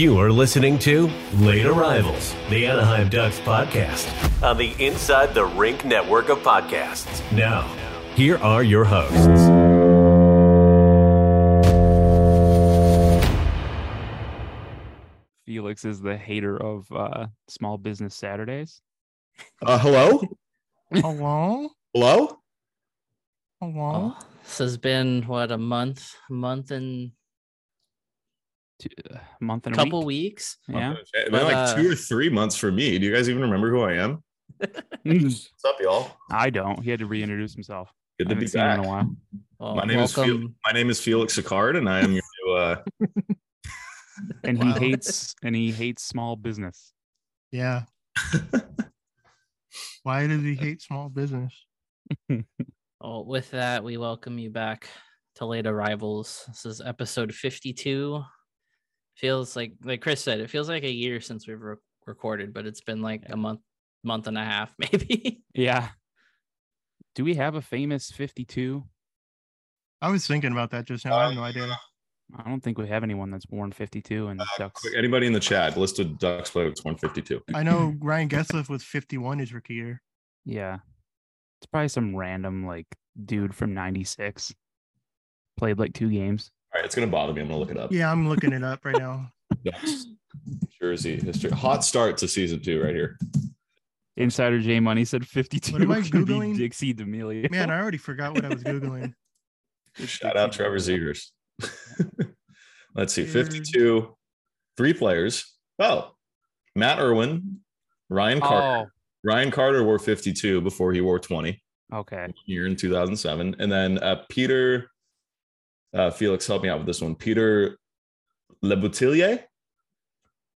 You are listening to Late Arrivals, the Anaheim Ducks podcast on the Inside the Rink network of podcasts. Now, here are your hosts. Felix is the hater of uh, small business Saturdays. Uh, hello? Hello? Hello? Hello? Oh, this has been what a month, a month and Two, uh, month and a couple week. weeks. Yeah. It's been like Uh, two or three months for me. Do you guys even remember who I am? What's up, y'all? I don't. He had to reintroduce himself. Good to be seen him back. in a while. Well, My name is Fel- my name is Felix Sicard, and I am your new. Uh, And Wow. he hates and he hates small business. Yeah. Why does he hate small business? Well, with that, we welcome you back to Late Arrivals. This is episode 52. Feels like, like Chris said, it feels like a year since we've re- recorded, but it's been like a month, month and a half, maybe. Yeah. Do we have a famous 52? I was thinking about that just now. I have no idea. I don't think we have anyone that's born 52 and uh, Ducks. quick, anybody in the chat listed Ducks players 152. I know Ryan Getzlaf was 51 his rookie year. Yeah. It's probably some random like dude from 96. Played like two games. All right, it's gonna bother me. I'm gonna look it up. Yeah, I'm looking it up right now. Ducks jersey history. Hot start to season two right here. Insider J Money said 52 What am I could be Googling? Dixie D'Amelio. Man, I already forgot what I was Googling. Shout out Trevor Zegras. Let's see, 52, three players. Oh, Matt Irwin, Ryan Carter. Oh, Ryan Carter wore 52 before he wore 20 okay. year in 2007. And then uh, Peter, uh, Felix, help me out with this one. Peter LeBoutillier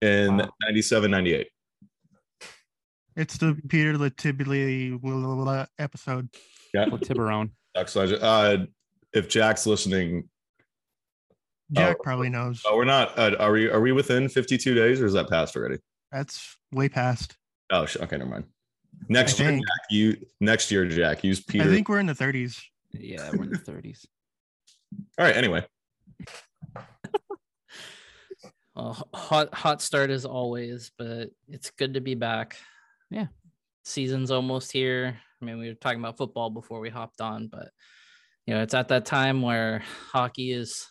in Wow. 97 98. It's the Peter Latibili episode. Yeah. Well, Tiburon. Ducks. Uh, if Jack's listening, Jack Oh. probably knows. oh, we're not. Uh, are we? Are we within 52 days, or is that passed already? That's way past. Oh, sh- okay, never mind. Next I year, think. Jack, you next year, Jack, use Peter. I think we're in the 30s. Yeah, we're in the 30s. All right. Anyway, Well, hot, hot start as always, but it's good to be back. Yeah. Season's almost here. I mean, we were talking about football before we hopped on, but you know, it's at that time where hockey is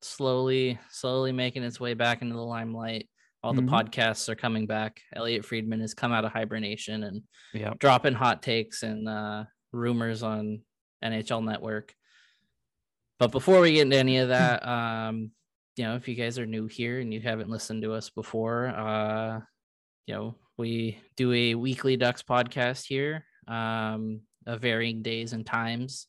slowly, slowly making its way back into the limelight. All Mhm. the podcasts are coming back. Elliotte Friedman has come out of hibernation and Yeah. dropping hot takes and uh, rumors on NHL Network. But before we get into any of that, um, you know, if you guys are new here and you haven't listened to us before, uh, you know, we do a weekly Ducks podcast here, um, of varying days and times,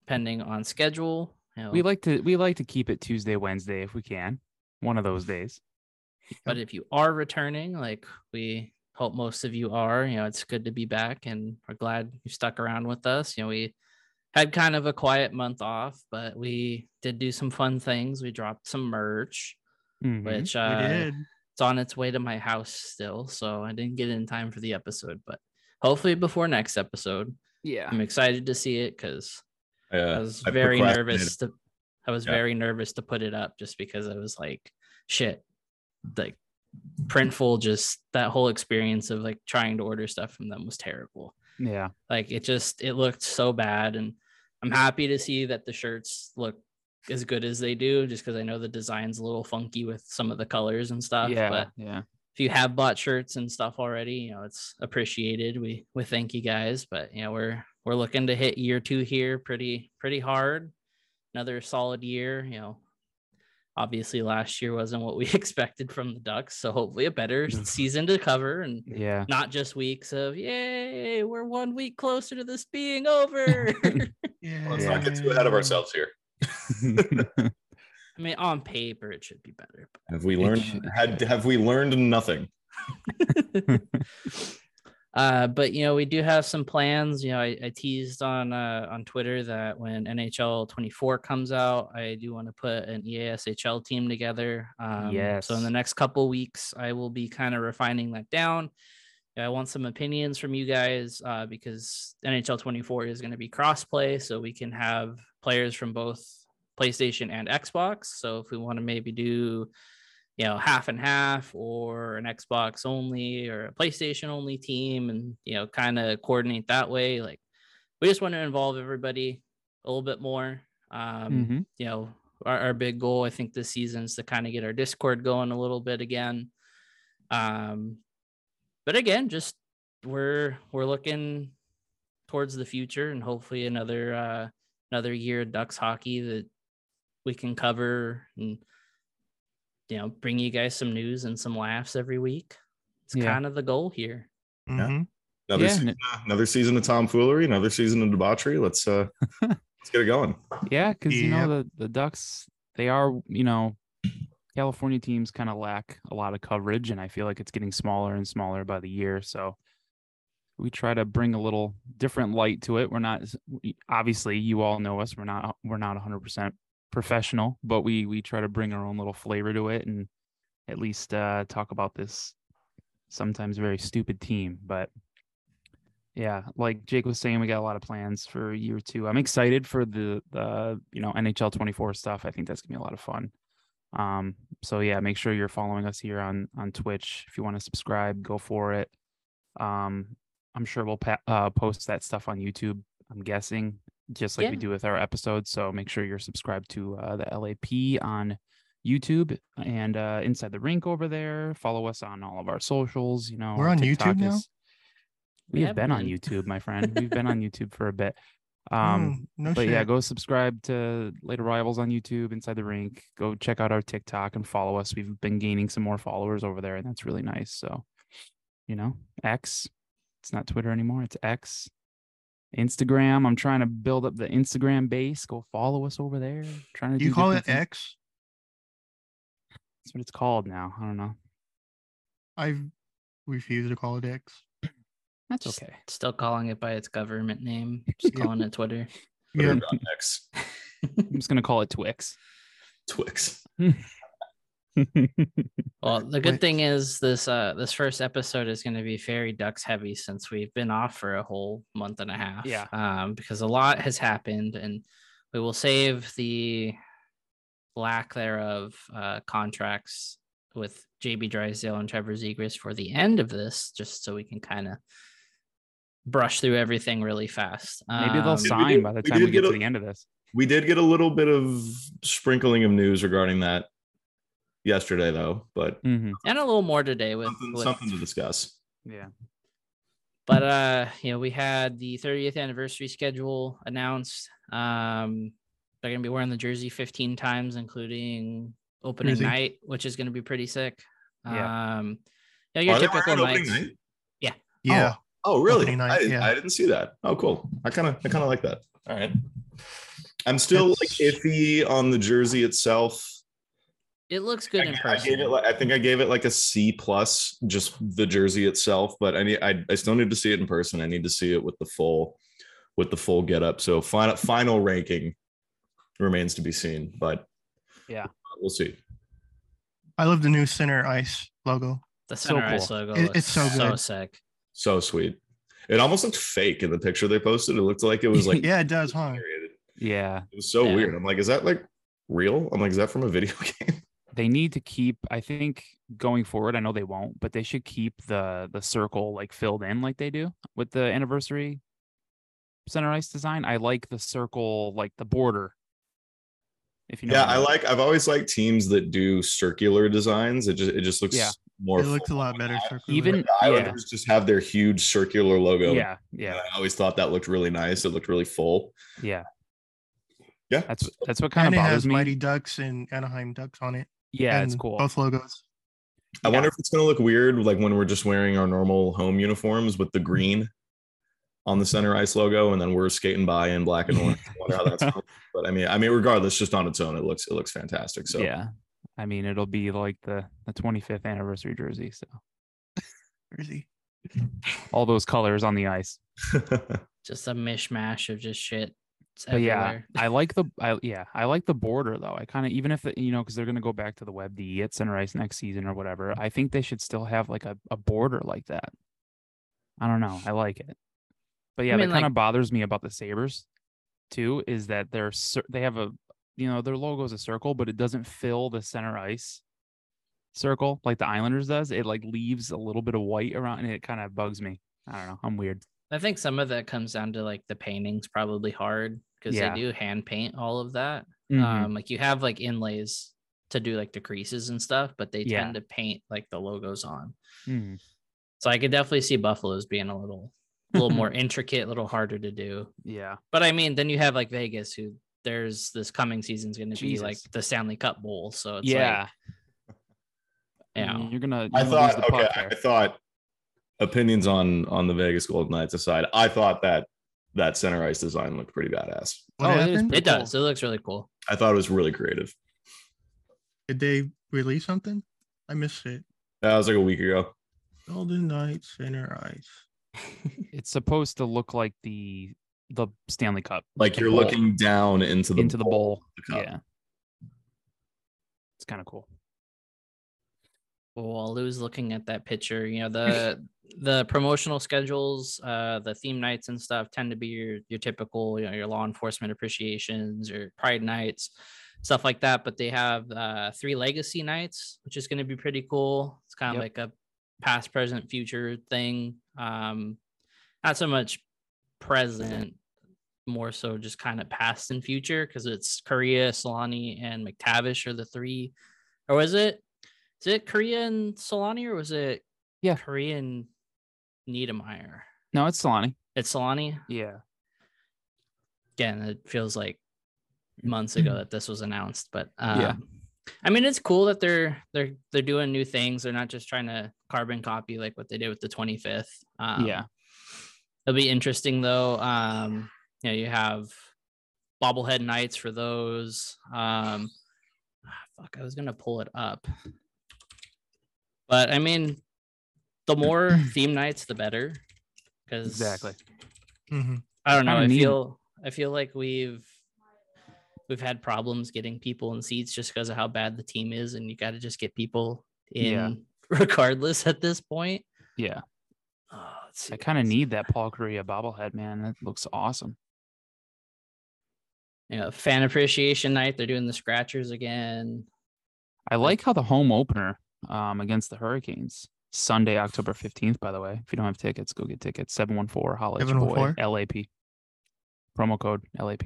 depending on schedule. You know, We like to we like to keep it Tuesday, Wednesday if we can. One of those days. but if you are returning, like we hope most of you are, you know, it's good to be back and we're glad you stuck around with us. You know, we had kind of a quiet month off, but we did do some fun things. We dropped some merch, Mhm. which uh, did. it's on its way to my house still. So I didn't get it in time for the episode, but hopefully before next episode. Yeah. I'm excited to see it because uh, I was I very nervous to I was Yeah. very nervous to put it up just because I was like, shit, like printful just that whole experience of like trying to order stuff from them was terrible. Yeah. Like it just it looked so bad and I'm happy to see that the shirts look as good as they do just because I know the design's a little funky with some of the colors and stuff. yeah. But yeah. if you have bought shirts and stuff already, you know, it's appreciated. We we thank you guys, but you know, we're we're looking to hit year two here pretty pretty hard. Another solid year, you know. Obviously last year wasn't what we expected from the Ducks, so hopefully a better season to cover and Yeah. not just weeks of yay, we're one week closer to this being over. Yeah. let's not get too ahead of ourselves here. I mean, on paper it should be better. Have we learned? Had have we learned nothing? Uh, but you know, we do have some plans. You know, I, I teased on uh, on Twitter that when NHL 24 comes out, I do want to put an EASHL team together. Um, So in the next couple weeks, I will be kind of refining that down. I want some opinions from you guys uh, because NHL 24 is going to be crossplay, so we can have players from both PlayStation and Xbox. So if we want to maybe do you know, half and half or an Xbox only or a PlayStation only team and, you know, kind of coordinate that way. Like, we just want to involve everybody a little bit more. Um, Mhm. You know, our, our big goal, I think, this season is to kind of get our Discord going a little bit again. Um, but again, just we're we're looking towards the future and hopefully another uh another year of Ducks hockey that we can cover and you know bring you guys some news and some laughs every week. It's Yeah. kind of the goal here. Mhm. Another, Yeah, season, uh, another season of tomfoolery, another season of debauchery. Let's uh let's get it going. Yeah, because you know the the Ducks, they are you know, California teams kind of lack a lot of coverage, and I feel like it's getting smaller and smaller by the year. So we try to bring a little different light to it. We're not obviously you all know us. We're not we're not 100 percent professional, but we we try to bring our own little flavor to it and at least uh, talk about this sometimes very stupid team. But yeah, like Jake was saying, we got a lot of plans for year two. I'm excited for the the you know NHL 24 stuff. I think that's gonna be a lot of fun. Um, so yeah, make sure you're following us here on on Twitch. If you want to subscribe, go for it. Um, I'm sure we'll pa- uh, post that stuff on YouTube. I'm guessing just like we do with our episodes. So make sure you're subscribed to uh, the LAP on YouTube and uh, Inside the Rink over there. Follow us on all of our socials. You know, We're on TikTok YouTube now? is- We, We have have been on. YouTube, my friend. We've been on YouTube for a bit. Um, Oh, no but shit. yeah, go subscribe to Late Arrivals on YouTube, Inside the Rink. Go check out our TikTok and follow us. We've been gaining some more followers over there, and that's really nice. So, you know, X. It's not Twitter anymore. It's X. Instagram. I'm trying to build up the Instagram base. Go follow us over there. trying to Do you call it things. X? That's what it's called now. I don't know. I refuse to call it X. That's Just okay. Still calling it by its government name. Just Yep. calling it Twitter. Yeah. X I'm just gonna call it Twix. Twix. Well, the good thing is this uh this first episode is going to be very ducks heavy since we've been off for a whole month and a half. Yeah. Um, because a lot has happened, and we will save the lack thereof uh contracts with JB Drysdale and Trevor Zegras for the end of this, just so we can kind of brush through everything really fast. Maybe they'll Um, sign by the time we did get get to a- the end of this. We did get a little bit of sprinkling of news regarding that yesterday, though, but hmm and a little more today with, something, with something to discuss. Yeah. but uh you know we had the 30th anniversary schedule announced um they're gonna be wearing the jersey 15 times including opening Jersey. night which is gonna be pretty sick Yeah. um you know, your Are typical nights night? Yeah. Yeah. Oh, really? Night, I, didn't, yeah. I didn't see that. Oh, cool. I kind of, I kind of like that. All right. I'm still like iffy on the jersey itself. It looks good I, in I gave it, like, I think I gave it like a C plus, just the jersey itself. But I need, I, I still need to see it in person. I need to see it with the full, with the full get up. So final, final ranking remains to be seen, but Yeah. we'll see. I love the new center ice logo. the so center ice logo It- it's so good. so good. sick So sweet. It almost looked fake in the picture they posted. It looked like it was like yeah, it does, huh? Yeah. It was so Yeah. weird. I'm like, is that like real? I'm like, is that from a video game? They need to keep, I think going forward, I know they won't, but they should keep the the circle like filled in like they do with the anniversary center ice design. I like the circle, like the border. If you know yeah, I mean. like. I've always liked teams that do circular designs. It just it just looks Yeah. more. It looks a lot better. Like, circular. Even the yeah, Islanders just have their huge circular logo. yeah, yeah, I always thought that looked really nice. It looked really full. yeah. Yeah, That's that's what kind and of it bothers has me. Mighty Ducks and Anaheim Ducks on it. Yeah, it's cool. Both logos. I Yeah. wonder if it's gonna look weird, like when we're just wearing our normal home uniforms with the green on the center ice logo, and then we're skating by in black and orange. I wonder how that's. But I mean, I mean, regardless, just on its own, it looks it looks fantastic. So Yeah. I mean, it'll be like the the 25th anniversary jersey. So Jersey. all those colors on the ice. just a mishmash of just shit it's But yeah. I like the I yeah, I like the border though. I kind of even if you know because they're gonna go back to the web D at Center Ice next season or whatever. I think they should still have like a, a border like that. I don't know. I like it. But yeah, mean, that kind of like- bothers me about the Sabres too. Is that they're they have a you know their logo is a circle, but it doesn't fill the center ice circle like the Islanders does. It like leaves a little bit of white around, and it kind of bugs me. I don't know. I'm weird. I think some of that comes down to like the painting's probably hard because Yeah. they do hand paint all of that. Mhm. Um, like you have like inlays to do like the creases and stuff, but they Yeah. tend to paint like the logos on. Mhm. So I could definitely see Buffalo's being a little, a little more intricate, a little harder to do. Yeah. But I mean, then you have like Vegas, who there's this coming season's going to be like the Stanley Cup Bowl. So it's yeah. like, you know, you're gonna. You're I gonna thought the okay. I thought opinions on on the Vegas Golden Knights aside, I thought that that center ice design looked pretty badass. What Oh, it is happened? pretty it does. It looks really cool. I thought it was really creative. Did they release something? I missed it. That was like a week ago. Golden Knights Center Ice. It's supposed to look like the the Stanley Cup, Like you're bowl, looking down into the into the bowl. the. Yeah. It's kind of cool. Well, while Lou's looking at that picture, you know the the promotional schedules, uh, the theme nights and stuff tend to be your your typical, you know, your law enforcement appreciations or Pride nights, stuff like that. But they have uh, three legacy nights, which is going to be pretty cool. It's kind of Yep. like a past, present, future thing. Um, not so much present, more so just kind of past and future because it's Kariya, Selanne, and McTavish are the three. Or was it? Is it Kariya and Selanne or was it Yeah. Kariya and Niedermayer? No, it's Selanne. It's Selanne. Yeah. Again, it feels like months ago that this was announced, but um. Yeah. I mean, it's cool that they're they're they're doing new things. They're not just trying to carbon copy like what they did with the 25th. Um, yeah. It'll be interesting though. Um, you know, you have bobblehead nights for those. Um, ah, fuck, I was gonna pull it up, but I mean, the more theme nights, the better. Because Exactly. hmm I don't know. Kinda I feel I feel like we've we've had problems getting people in seats just because of how bad the team is, and you got to just get people in Yeah. regardless at this point. Yeah. Oh, I kind of need that Paul Kariya bobblehead, man. That looks awesome. you know, fan appreciation night. They're doing the scratchers again. I like how the home opener um, against the Hurricanes, Sunday, October 15th, by the way. If you don't have tickets, go get tickets. 714 holla at your boy, LAP. Promo code LAP.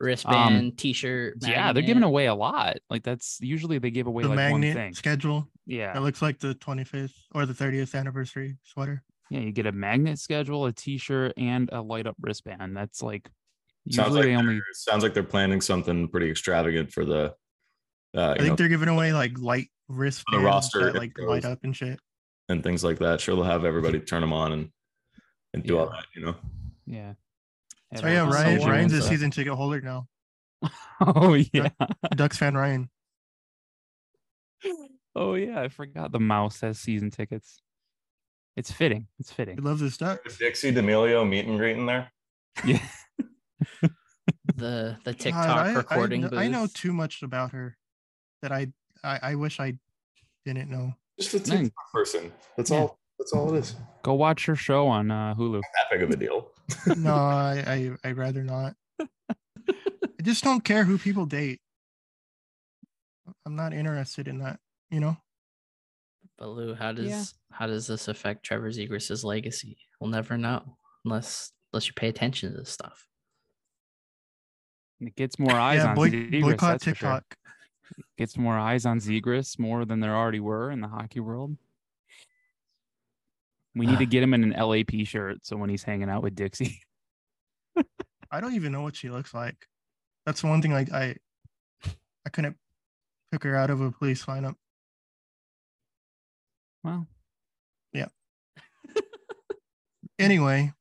Wristband, T-shirt. Yeah, they're giving away a lot. Like that's usually they give away The like one magnet thing. schedule. Yeah. That looks like the 25th or the 30th anniversary sweater. Yeah, you get a magnet schedule, a t-shirt, and a light up wristband. That's like Sounds usually like they only sounds like they're planning something pretty extravagant for the uh, I think know, they're giving away like light wristbands roster that like light up and shit. and things like that. Sure, they'll have everybody turn them on and and do all that. You know, yeah. So yeah, also Ryan, one Ryan's a with season ticket holder now. oh yeah. Ducks fan Ryan. Oh yeah, I forgot the mouse has season tickets. It's fitting. It's He fitting. loves his ducks. Dixie D'Amelio meet and greet in there. Yeah. the the God, TikTok I, I recording kn- booth. I know too much about her that I I, I wish I didn't know. Just a Man. TikTok person. That's Yeah. all. That's all it is. Go watch her show on uh, Hulu. That big of a deal. No, I, I I'd rather not. I just don't care who people date. I'm not interested in that. You know. But Lou, how does Yeah. how does this affect Trevor Zegras' legacy? We'll never know unless unless you pay attention to this stuff. It gets more eyes yeah, on boy, Zegras. boycott that's for sure. Gets more eyes on Zegras more than there already were in the hockey world. We need to get him in an LAP shirt so when he's hanging out with Dixie. I don't even know what she looks like. That's the one thing like I I couldn't pick her out of a police lineup. Well, Yeah. Anyway,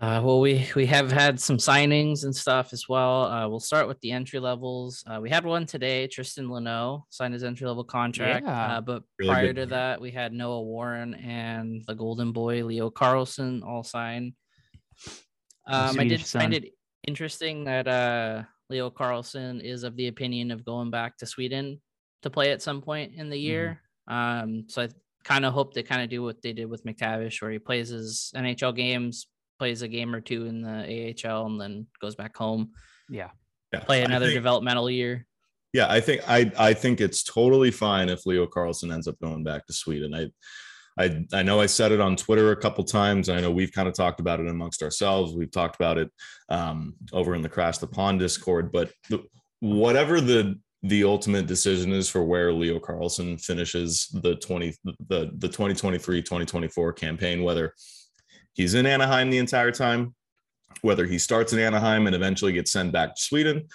Uh, well, we we have had some signings and stuff as well. Uh, we'll start with the entry levels. Uh, we had one today. Tristan Luneau signed his entry level contract. Yeah. Uh, but Really prior good to that, we had Noah Warren and the Golden Boy Leo Carlsson all signed. Um, I Swedish did find it interesting that uh, Leo Carlsson is of the opinion of going back to Sweden to play at some point in the Mm-hmm. year. Um, so I kind of hope they kind of do what they did with McTavish, where he plays his NHL games, plays a game or two in the AHL, and then goes back home, yeah. Yeah. play another think- developmental year. Yeah, I think I I think it's totally fine if Leo Carlsson ends up going back to Sweden. I I I know I said it on Twitter a couple times. I know we've kind of talked about it amongst ourselves. We've talked about it um, over in the Crash the Pond Discord. But the, whatever the the ultimate decision is for where Leo Carlsson finishes the 20 the the 2023 2024 campaign, whether he's in Anaheim the entire time, whether he starts in Anaheim and eventually gets sent back to Sweden,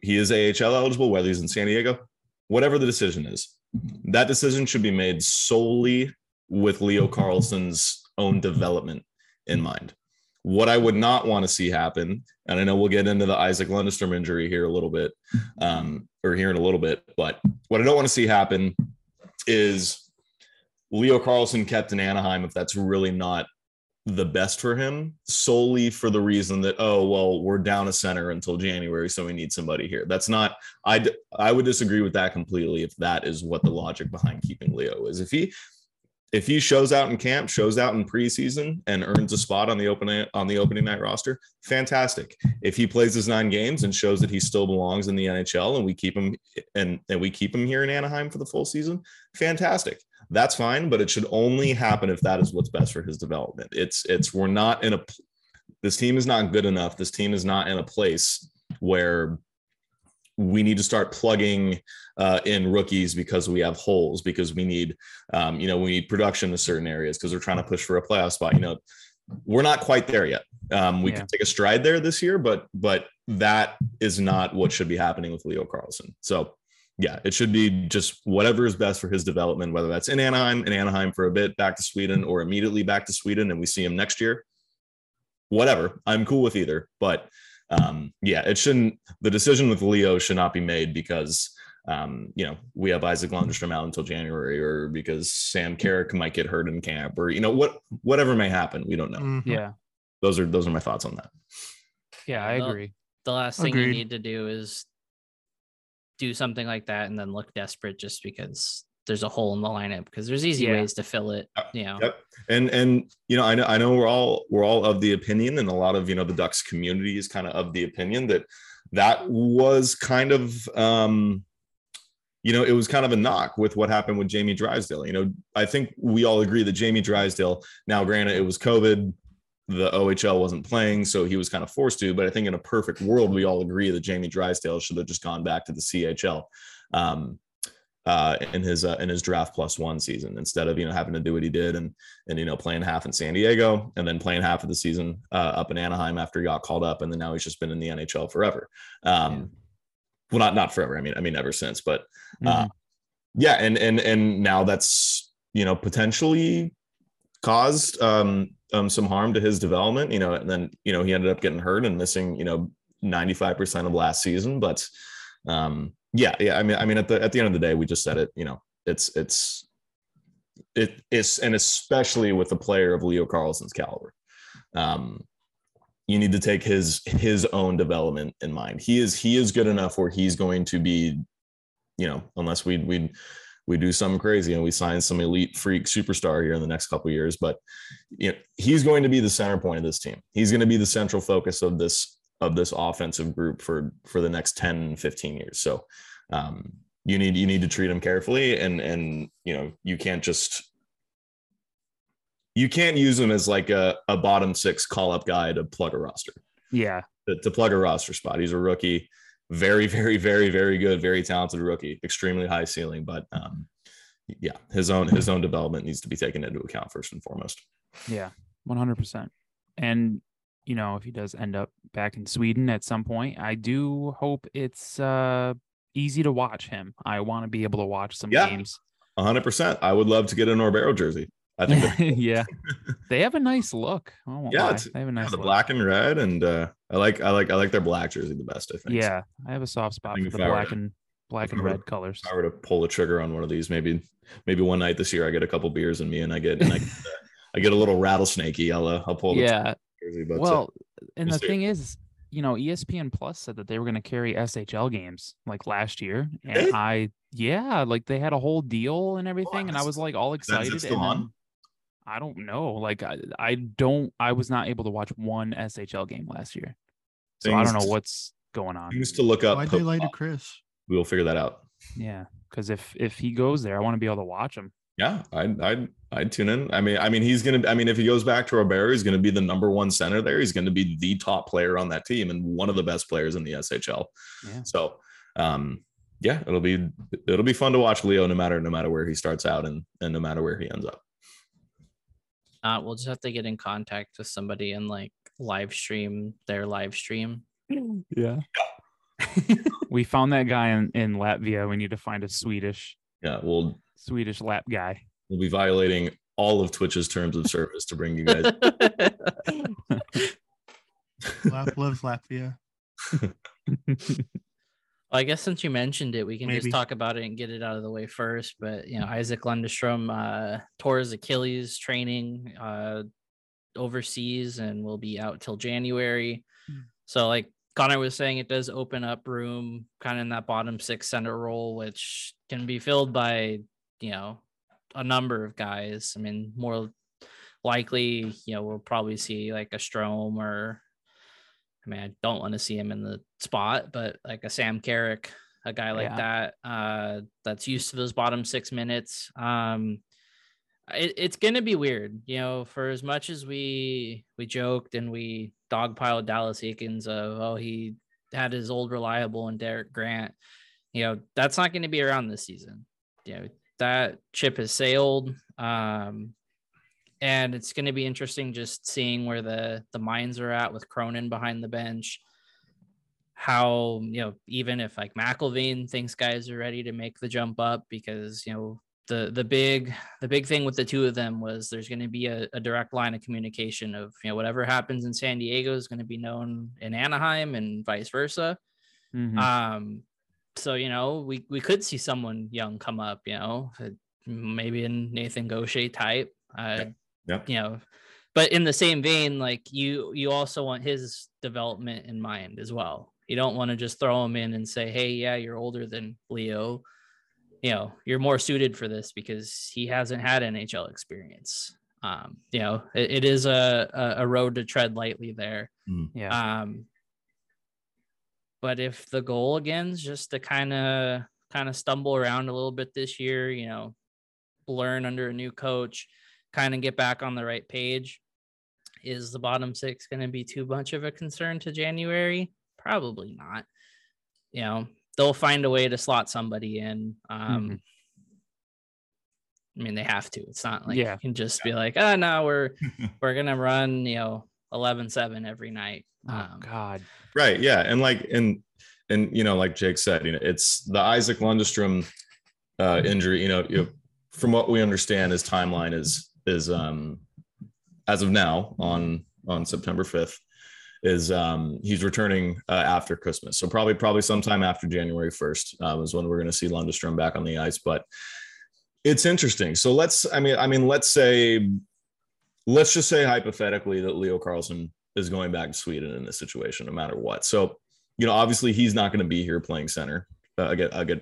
he is AHL eligible, whether he's in San Diego, whatever the decision is, that decision should be made solely with Leo Carlsson's own development in mind. What I would not want to see happen, and I know we'll get into the Isac Lundestrom injury here a little bit, um, or here in a little bit, but what I don't want to see happen is Leo Carlsson kept in Anaheim if that's really not the best for him solely for the reason that oh well we're down a center until January so we need somebody here. That's not I I would disagree with that completely if that is what the logic behind keeping Leo is. If he if he shows out in camp, shows out in preseason, and earns a spot on the opening on the opening night roster, fantastic. If he plays his nine games and shows that he still belongs in the NHL, and we keep him and and we keep him here in Anaheim for the full season, fantastic. That's fine, but it should only happen if that is what's best for his development. It's it's we're not in a this team is not good enough. This team is not in a place where we need to start plugging uh, in rookies because we have holes because we need um, you know we need production in certain areas because we're trying to push for a playoff spot you know we're not quite there yet um, we yeah. can take a stride there this year but but that is not what should be happening with leo carlsson so yeah it should be just whatever is best for his development whether that's in anaheim in anaheim for a bit back to sweden or immediately back to sweden and we see him next year whatever i'm cool with either but um, yeah it shouldn't the decision with leo should not be made because um, you know, we have Isac Lundestrom out until January, or because Sam Carrick might get hurt in camp, or you know, what whatever may happen, we don't know. Mm-hmm. Yeah, those are those are my thoughts on that. Yeah, I agree. The, the last thing Agreed. you need to do is do something like that and then look desperate just because there's a hole in the lineup because there's easy yeah. ways to fill it. You know. Yep. And and you know, I know I know we're all we're all of the opinion, and a lot of you know the Ducks community is kind of of the opinion that that was kind of um you know, it was kind of a knock with what happened with Jamie Drysdale. You know, I think we all agree that Jamie Drysdale, now granted, it was COVID, the OHL wasn't playing, so he was kind of forced to. But I think in a perfect world, we all agree that Jamie Drysdale should have just gone back to the CHL um, uh, in his uh, in his draft plus one season instead of you know having to do what he did and and you know playing half in San Diego and then playing half of the season uh, up in Anaheim after he got called up and then now he's just been in the NHL forever. Um, well not not forever i mean i mean ever since but uh, mm-hmm. yeah and and and now that's you know potentially caused um, um some harm to his development you know and then you know he ended up getting hurt and missing you know 95% of last season but um yeah yeah i mean i mean at the at the end of the day we just said it you know it's it's it is and especially with a player of leo carlsson's caliber um you need to take his his own development in mind. He is he is good enough where he's going to be, you know, unless we we we do something crazy and we sign some elite freak superstar here in the next couple years. But you know, he's going to be the center point of this team. He's going to be the central focus of this of this offensive group for for the next 10, 15 years. So um, you need you need to treat him carefully and and you know you can't just you can't use him as like a, a bottom six call up guy to plug a roster. Yeah. To, to, plug a roster spot. He's a rookie. Very, very, very, very good, very talented rookie, extremely high ceiling. But um, yeah, his own his own development needs to be taken into account first and foremost. Yeah, one hundred percent. And you know, if he does end up back in Sweden at some point, I do hope it's uh easy to watch him. I want to be able to watch some yeah, games. 100%. I would love to get a Norbero jersey. I think yeah, they have a nice look. yeah, they have a nice yeah, the look. black and red, and uh, I like I like I like their black jersey the best. I think. Yeah, I have a soft spot for the black to, and black and red colors. If I were to pull the trigger on one of these, maybe maybe one night this year I get a couple beers in me and I get and I, get, uh, I get a little rattlesnakey. I'll uh, I'll pull. yeah. Jersey, but, well, uh, and the thing is, you know, ESPN Plus said that they were going to carry SHL games like last year, and I yeah, like they had a whole deal and everything, and I was like all excited. and then, I don't know. Like I, I don't I was not able to watch one SHL game last year. So things, I don't know what's going on. Things to look up. Why'd they lie to Chris? we will figure that out. Yeah, because if if he goes there, I want to be able to watch him. Yeah, I'd I'd I'd tune in. I mean, I mean, he's gonna. I mean, if he goes back to Örebro, he's gonna be the number one center there. He's gonna be the top player on that team and one of the best players in the SHL. Yeah. So, um, yeah, it'll be it'll be fun to watch Leo no matter no matter where he starts out and and no matter where he ends up. Uh, we'll just have to get in contact with somebody and like live stream their live stream. Yeah. we found that guy in, in Latvia. We need to find a Swedish Yeah, we'll Swedish lap guy. we'll be violating all of Twitch's terms of service to bring you guys. Lap loves Latvia. Well, I guess since you mentioned it, we can Maybe. just talk about it and get it out of the way first. But you know, Isac Lundestrom uh, tore his Achilles training uh, overseas and will be out till January. Hmm. So, like Connor was saying, it does open up room kind of in that bottom six center role, which can be filled by you know a number of guys. I mean, more likely, you know, we'll probably see like a Strom or I mean, I don't want to see him in the spot, but like a Sam Carrick, a guy like Yeah. that, uh, that's used to those bottom six minutes. Um, it, it's gonna be weird, you know. For as much as we we joked and we dogpiled Dallas Eakins of oh he had his old reliable and Derek Grant, you know that's not going to be around this season. You know that ship has sailed. Um, and it's going to be interesting just seeing where the the minds are at with Cronin behind the bench. How you know even if like McIlvane thinks guys are ready to make the jump up because you know the the big the big thing with the two of them was there's going to be a, a direct line of communication of you know whatever happens in San Diego is going to be known in Anaheim and vice versa. Mhm. Um, so you know, we we could see someone young come up. You know, maybe a Nathan Gaucher type. Uh, Yep. You know, but in the same vein, like you you also want his development in mind as well. You don't want to just throw him in and say, "Hey, yeah, you're older than Leo." You know, you're more suited for this because he hasn't had NHL experience. Um, you know, it, it is a, a a road to tread lightly there. yeah. Um, but if the goal again is just to kind of kind of stumble around a little bit this year, you know, learn under a new coach, kind of get back on the right page, is the bottom six going to be too much of a concern to January? Probably not. You know, they'll find a way to slot somebody in. Um, I mean, they have to. It's not like Yeah. you can just be like, oh no, we're we're gonna run, you know, 11-7 every night. oh Um, God. Right. Yeah. And like, and, and, you know, like Jake said, you know, it's the Isaac Lundstrom uh, injury, you know, you know, from what we understand, his timeline is, is, um, as of now on, on September 5th is, um, he's returning uh, after Christmas. So probably, probably sometime after January 1st um, is when we're going to see Lundestrom back on the ice. But it's interesting. So let's, I mean, I mean, let's say, let's just say hypothetically that Leo Carlsson is going back to Sweden in this situation, no matter what. So, you know, obviously he's not going to be here playing center. Uh, again, again,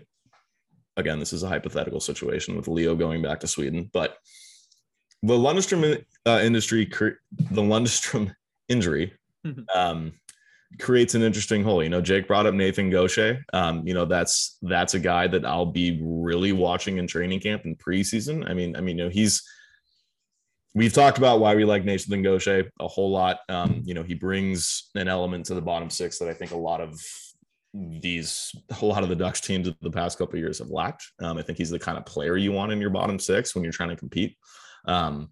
again, this is a hypothetical situation with Leo going back to Sweden, but the Lundstrom uh, industry, cre- the Lundstrom injury, um, creates an interesting hole. You know, Jake brought up Nathan Gaucher. Um, you know, that's that's a guy that I'll be really watching in training camp and preseason. I mean, I mean, you know, he's we've talked about why we like Nathan Gaucher a whole lot. Um, you know, he brings an element to the bottom six that I think a lot of these a lot of the Ducks teams of the past couple of years have lacked. Um, I think he's the kind of player you want in your bottom six when you're trying to compete. Um,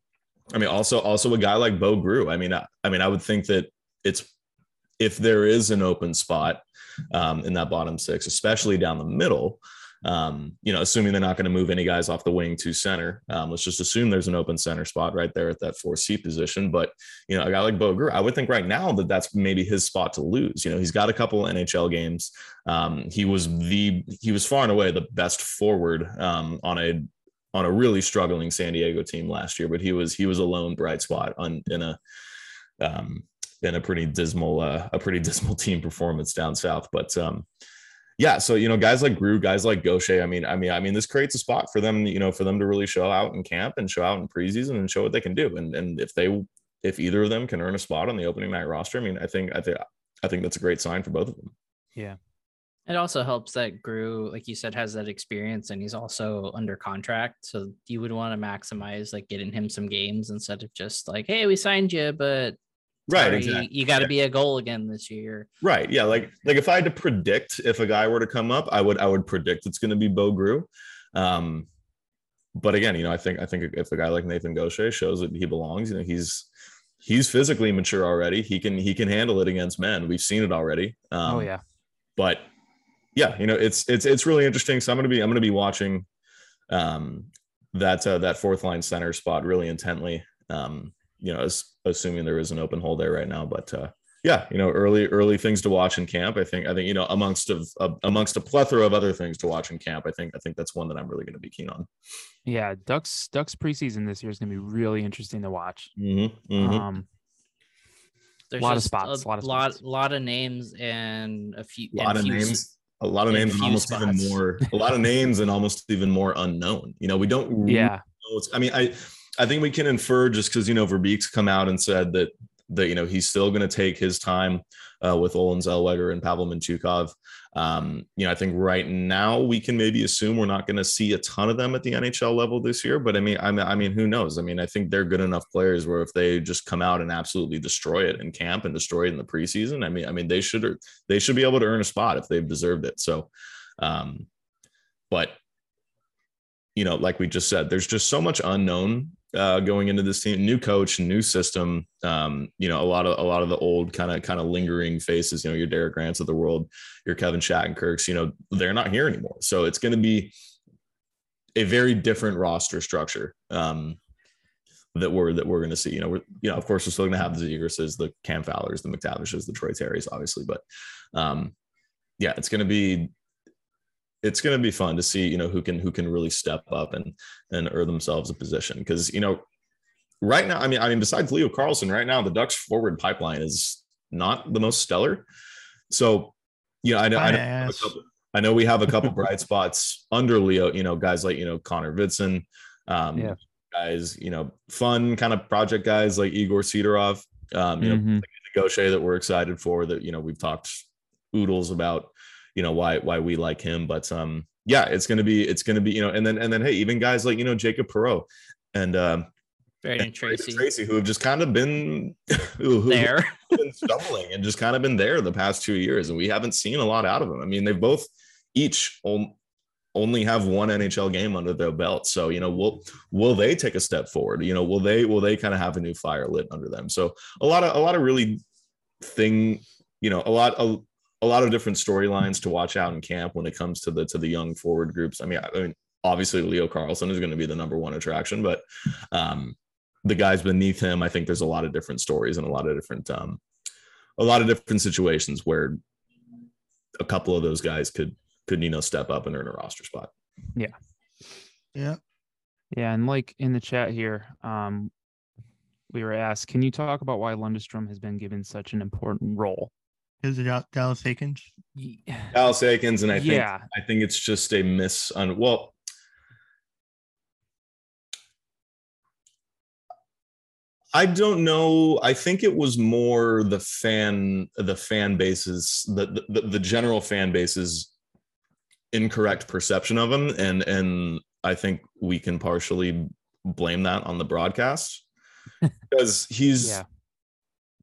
I mean, also also a guy like Bo Groulx. I mean, I, I mean, I would think that it's if there is an open spot um, in that bottom six, especially down the middle, um, you know, assuming they're not going to move any guys off the wing to center, um, let's just assume there's an open center spot right there at that four C position. But you know, a guy like Bo Groulx, I would think right now that that's maybe his spot to lose. You know, he's got a couple NHL games. Um, he was the he was far and away the best forward um, on a on a really struggling San Diego team last year, but he was he was a lone bright spot on in a um, in a pretty dismal uh, a pretty dismal team performance down south. But um, yeah, so you know, guys like Groulx, guys like Gaucher. I mean, I mean, I mean, this creates a spot for them, you know, for them to really show out in camp and show out in preseason and show what they can do. And and if they if either of them can earn a spot on the opening night roster, I mean, I think I think I think that's a great sign for both of them. Yeah. It also helps that Groulx, like you said, has that experience and he's also under contract. So you would want to maximize like getting him some games instead of just like, hey, we signed you, but Right, sorry, exactly. you got to Yeah. be a goal again this year. Right. Yeah. Like like if I had to predict if a guy were to come up, I would I would predict it's going to be Bo Groulx. Um, but again, you know, I think I think if a guy like Nathan Gaucher shows that he belongs, you know, he's he's physically mature already. He can he can handle it against men. We've seen it already. Um, oh yeah. but yeah, you know, it's it's it's really interesting. So I'm gonna be I'm gonna be watching um that uh, that fourth line center spot really intently. Um, you know, as, assuming there is an open hole there right now, but uh yeah, you know, early early things to watch in camp. I think I think you know amongst of uh, amongst a plethora of other things to watch in camp. I think I think that's one that I'm really going to be keen on. Yeah. Ducks Ducks preseason this year is gonna be really interesting to watch. Mm-hmm, mhm. Um There's a Lot of spots, a lot of lot, spots. lot of names and a few, a lot of few names, a lot of names, and almost even more, a lot of names, and almost even more unknown. You know, we don't really yeah. know what's- I mean, I I think we can infer just because you know Verbeek's come out and said that that you know he's still going to take his time uh, with Olen Zellweger and Pavel Mintyukov. Um, you know, I think right now we can maybe assume we're not going to see a ton of them at the NHL level this year. But I mean, I mean, I mean, who knows? I mean, I think they're good enough players where if they just come out and absolutely destroy it in camp and destroy it in the preseason, I mean, I mean, they should they should be able to earn a spot if they've deserved it. So, um, but you know, like we just said, there's just so much unknown uh, going into this team. New coach, new system. Um, you know, a lot of a lot of the old kind of kind of lingering faces. You know, your Derek Grants of the world, your Kevin Shattenkirks. You know, they're not here anymore. So it's going to be a very different roster structure. Um, that we're that we're going to see. You know, we're you know, of course, we're still going to have the Zegras, the Cam Fowlers, the McTavishes, the Troy Terrys, obviously, but um, yeah, it's going to be it's going to be fun to see you know who can who can really step up and and earn themselves a position because you know right now i mean i mean besides leo carlsson right now the ducks forward pipeline is not the most stellar so you know i know I know, we have a couple- I know we have a couple bright spots under leo you know guys like you know connor vidson um Yeah. guys you know fun kind of project guys like igor sidorov um you know Mhm. Gaucher that we're excited for that you know we've talked oodles about you know why why we like him but um yeah it's gonna be it's gonna be you know and then and then hey even guys like you know Jacob Perreault and um Brandon and Tracy Tracy. Who have just kind of been who, there. have been stumbling and just kind of been there the past two years and we haven't seen a lot out of them. I mean they've both each on- only have one NHL game under their belt so you know will will they take a step forward? You know will they will they kind of have a new fire lit under them? So a lot of a lot of really thing you know a lot a, a lot of different storylines to watch out in camp when it comes to the to the young forward groups i mean i, I mean obviously leo carlsson is going to be the number one attraction but um the guys beneath him i think there's a lot of different stories and a lot of different um a lot of different situations where a couple of those guys could could you know step up and earn a roster spot Yeah. Yeah, Yeah, and like in the chat here, um, we were asked, can you talk about why Lundestrom has been given such an important role? Is it Dallas Eakins? Dallas Eakins, and I think Yeah. I think it's just a miss on well. I don't know. I think it was more the fan, the fan bases, the the, the general fan base's incorrect perception of him, and and I think we can partially blame that on the broadcast because he's Yeah.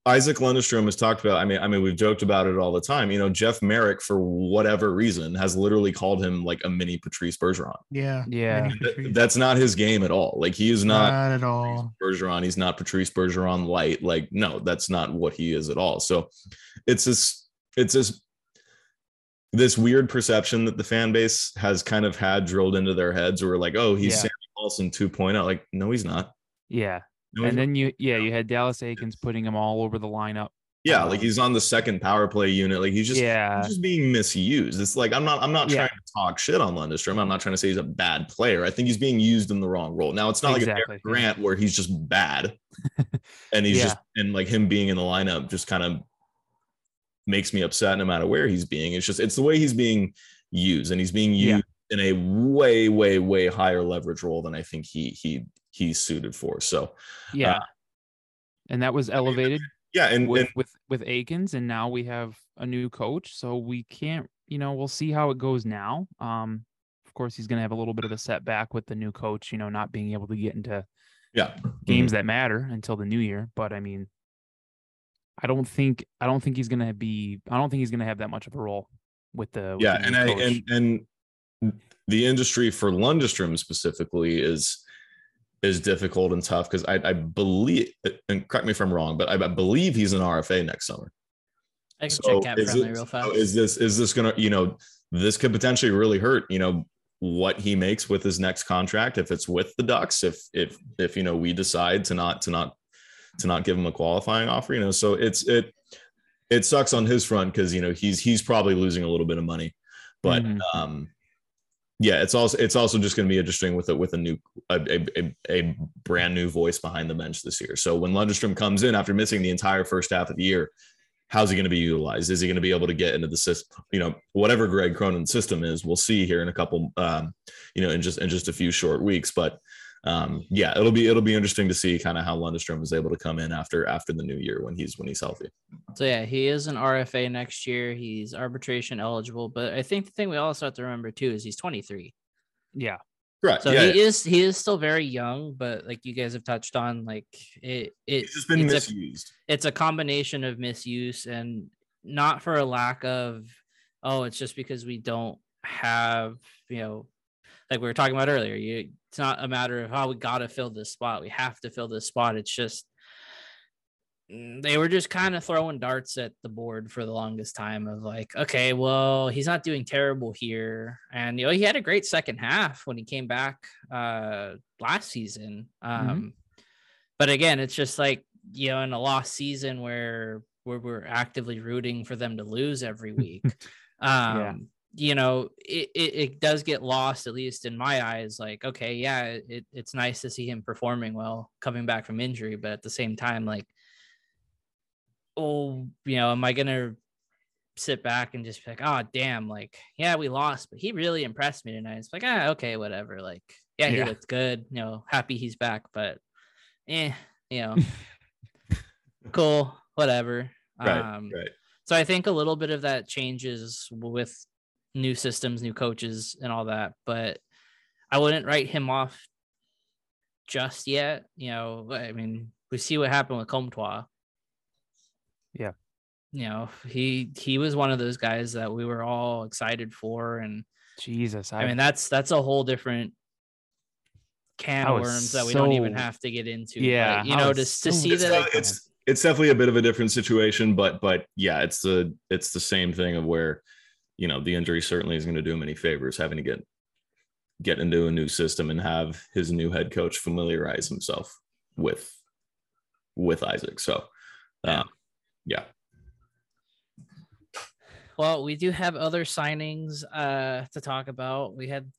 Isac Lundestrom has talked about. I mean, I mean, we've joked about it all the time. You know, Jeff Merrick, for whatever reason, has literally called him like a mini Patrice Bergeron. Yeah. Yeah. Manny Th- That's not his game at all. Like he is not Not at all. Bergeron. He's not Patrice Bergeron light. Like, no, that's not what he is at all. So it's this, it's this, this weird perception that the fan base has kind of had drilled into their heads where like, oh, he's Yeah. Sammy Pahlsson 2.0. Like, no, he's not. Yeah. No, And then you, yeah, you had Dallas Eakins putting him all over the lineup. yeah, like um, he's on the second power play unit. Like he's just, yeah. he's just being misused. It's like I'm not I'm not Yeah. trying to talk shit on Lundstrom. I'm not trying to say he's a bad player. I think he's being used in the wrong role. Now it's not like a Exactly. Grant where he's just bad, and he's Yeah. just and like him being in the lineup just kind of makes me upset no matter where he's being. It's just it's the way he's being used, and he's being Yeah. used in a way way way higher leverage role than I think he he he's suited for. So Yeah. and that was elevated yeah, and, with, and with with Eakins, and now we have a new coach, so we can't you know, we'll see how it goes now. Um, of course, he's going to have a little bit of a setback with the new coach, you know, not being able to get into Yeah. games that matter until the new year. But I mean, I don't think I don't think he's going to be. I don't think he's going to have that much of a role with the with yeah the and new i and and the industry for lundstrom specifically is is difficult and tough because I, I believe and correct me if i'm wrong but I, I believe he's an rfa next summer. I can so check friendly it- real so is this is this gonna you know this could potentially really hurt you know what he makes with his next contract if it's with the ducks if if if you know we decide to not to not to not give him a qualifying offer you know? So it's it it sucks on his front because you know he's he's probably losing a little bit of money but Mhm. um yeah it's also it's also just going to be interesting with it with a new a, a, a, a brand new voice behind the bench this year. So when Lundestrom comes in after missing the entire first half of the year how's he going to be utilized? Is he going to be able to get into the system you know whatever greg cronin's system is we'll see here in a couple um you know in just in just a few short weeks. But um yeah it'll be it'll be interesting to see kind of how Lundestrom is able to come in after after the new year when he's when he's healthy. So yeah, he is an RFA next year. He's arbitration eligible, but I think the thing we also have to remember too is he's 23. yeah, right So yeah he is he is still very young, but like you guys have touched on, like it it has been it's a, misused. it's a combination of misuse and not for a lack of oh, it's just because we don't have, you know, like we were talking about earlier. You it's not a matter of how we gotta fill this spot. We have to fill this spot. It's just mm, they were just kind of throwing darts at the board for the longest time of like, okay, well, he's not doing terrible here. And you know, he had a great second half when he came back uh last season. Um but again, it's just like, you know, in a lost season where where we're actively rooting for them to lose every week. um you know it, it, it does get lost at least in my eyes like okay yeah it, it's nice to see him performing well coming back from injury but at the same time like oh you know am i gonna sit back and just be like oh damn like yeah we lost but he really impressed me tonight. It's like ah okay whatever like yeah he Yeah. looked good you know happy he's back but eh you know. Cool whatever right um right. so I think a little bit of that changes with new systems, new coaches, and all that. But I wouldn't write him off just yet. You know, I mean, we see what happened with Comtois. Yeah. You know, he he was one of those guys that we were all excited for, and Jesus, I mean that's that's a whole different can of was worms that we don't even have to get into. Yeah, but, you I know, was to, so to see it's, that not- it's it's definitely a bit of a different situation but but yeah it's the it's the same thing of where you know the injury certainly isn't going to do him any favors having to get get into a new system and have his new head coach familiarize himself with with isac so Yeah. um, yeah Well, we do have other signings uh to talk about. We had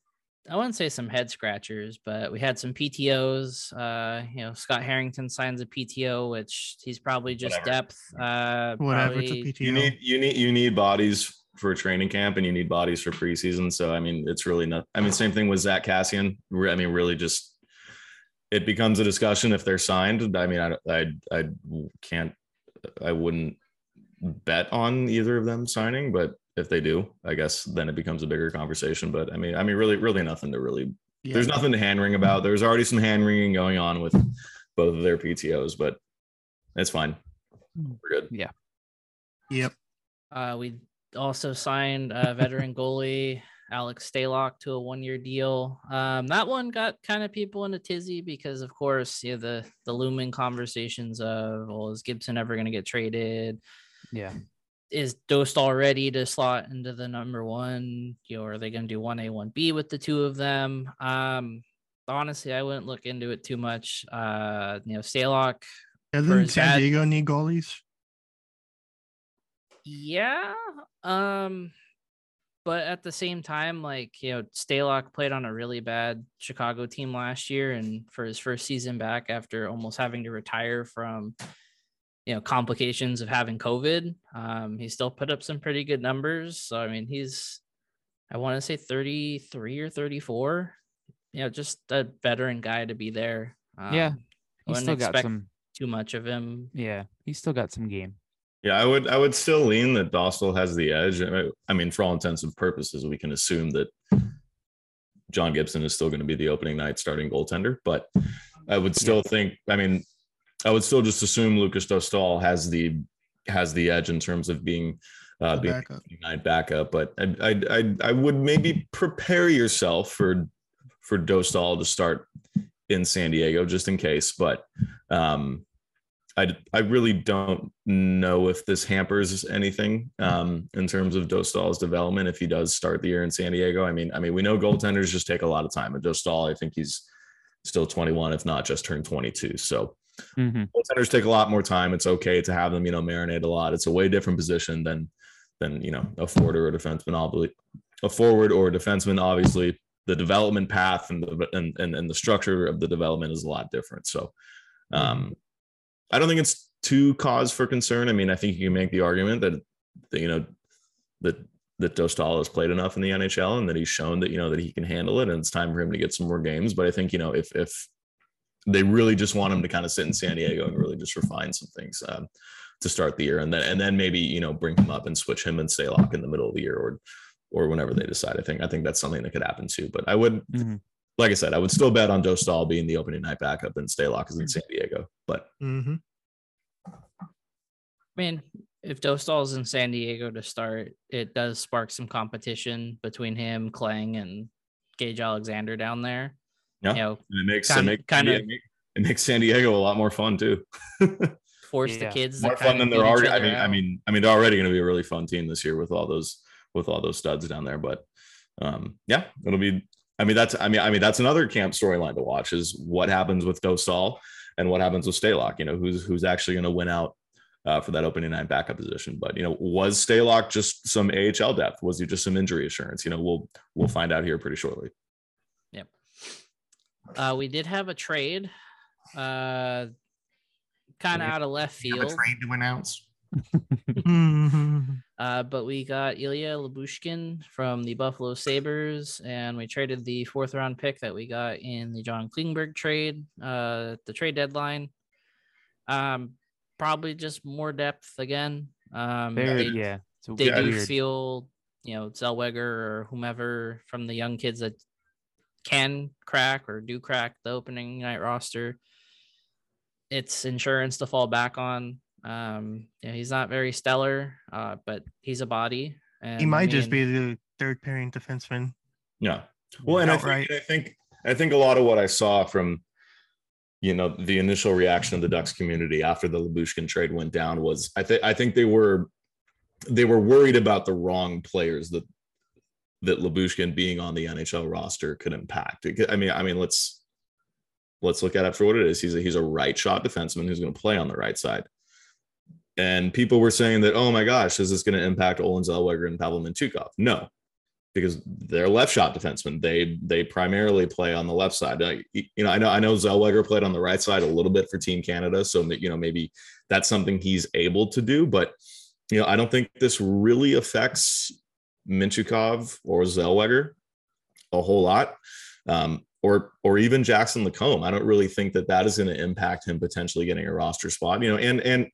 I wouldn't say some head scratchers, but we had some PTOs. Uh, you know, Scott Harrington signs a PTO, which he's probably just Whatever. depth. Uh Whatever. It's a probably- PTO. you need you need you need bodies for a training camp and you need bodies for preseason. So i mean it's really not i mean same thing with zack kassian. I mean really just it becomes a discussion if they're signed. I mean i i, I can't i wouldn't bet on either of them signing but if they do i guess then it becomes a bigger conversation. But i mean i mean really really nothing to really Yeah. there's nothing to hand wring about. There's already some hand wringing going on with both of their ptos but it's fine. We're good. Yeah. Yep. Uh, we also signed a veteran goalie, Alex Stalock, to a one-year deal. Um, that one got kind of people in a tizzy because, of course, yeah, the the looming conversations of, well, is Gibson ever going to get traded? yeah, is Dostal ready to slot into the number one? You know, are they going to do one A, one B with the two of them? Um, honestly, I wouldn't look into it too much. Uh, you know, Stalock, Doesn't San bad- Diego need goalies? yeah. Um, but at the same time, like you know, Stalock played on a really bad Chicago team last year, and for his first season back after almost having to retire from you know complications of having COVID, um, he still put up some pretty good numbers. So I mean, he's I want to say 33 or 34. You know, just a veteran guy to be there. Yeah, Um, he's wouldn't still got some. too much of him. Yeah, he's still got some game. Yeah, I would I would still lean that Dostal has the edge. I- mean, for all intents and purposes, we can assume that John Gibson is still going to be the opening night starting goaltender, but I would still think, I mean, I would still just assume Lukas Dostal has the has the edge in terms of being uh The being backup. night backup, but I I I, I would maybe prepare yourself for for Dostal to start in San Diego just in case, but um I, I really don't know if this hampers anything um, in terms of Dostal's development if he does start the year in San Diego. I mean, I mean, we know goaltenders just take a lot of time. And Dostal, I think he's still 21, if not just turned 22. So Mhm. goaltenders take a lot more time. It's okay to have them, you know, marinate a lot. It's a way different position than than you know a forward or a defenseman. Obviously, a forward or a defenseman. Obviously, the development path and the and and, and the structure of the development is a lot different. So, um, I don't think it's too cause for concern. I mean, I think you can make the argument that, that you know that that Dostal has played enough in the NHL and that he's shown that you know that he can handle it, and it's time for him to get some more games. But I think you know if if they really just want him to kind of sit in San Diego and really just refine some things um, to start the year, and then and then maybe you know bring him up and switch him and Stalock in the middle of the year or or whenever they decide. I think I think that's something that could happen too. But I would, Mhm. Like I said, I would still bet on Dostal being the opening night backup and Stalock is in San Diego. But hmm I mean, if Dostal's in San Diego to start, it does spark some competition between him, Clang, and Gage Alexander down there. yeah, You know, and it makes it makes kinda- San Diego- it makes San Diego a lot more fun too. force Yeah. the kids more to fun than they're already. I other mean, I mean, I mean, they're already going to be a really fun team this year with all those with all those studs down there. But um, yeah, it'll be. I mean, that's. I mean, I mean, that's another camp storyline to watch is what happens with Dostal and what happens with Stalock. You know, who's who's actually going to win out uh, for that opening nine backup position. But you know, was Stalock just some AHL depth? Was he just some injury assurance? You know, we'll we'll find out here pretty shortly. Yep. Uh, we did have a trade, uh, kind of out of left You have a field. trade to announce. Uh, but we got Ilya Lyubushkin from the Buffalo Sabres, and we traded the fourth round pick that we got in the John Klingberg trade, uh, the trade deadline. Um, probably just more depth again. Um, Very, they, yeah. They Yeah, do weird. feel, you know, Zellweger or whomever from the young kids that can crack or do crack the opening night roster. It's insurance to fall back on. Um, yeah, he's not very stellar, uh, but he's a body. And he I might just be the third pairing defenseman. Yeah. Well, and I outright. think, I think I think a lot of what I saw from you know the initial reaction of the Ducks community after the Lyubushkin trade went down was I think I think they were they were worried about the wrong players that that Lyubushkin being on the NHL roster could impact. I mean, I mean, let's let's look at it for what it is. He's a he's a right shot defenseman who's going to play on the right side. And people were saying that, oh my gosh, is this going to impact Olen Zellweger and Pavel Mintyukov? No, because they're left shot defensemen. They they primarily play on the left side. Uh, you know, I know I know Zellweger played on the right side a little bit for Team Canada, so you know maybe that's something he's able to do. But you know, I don't think this really affects Mintyukov or Zellweger a whole lot, um, or or even Jackson Lacombe. I don't really think that that is going to impact him potentially getting a roster spot. You know, and and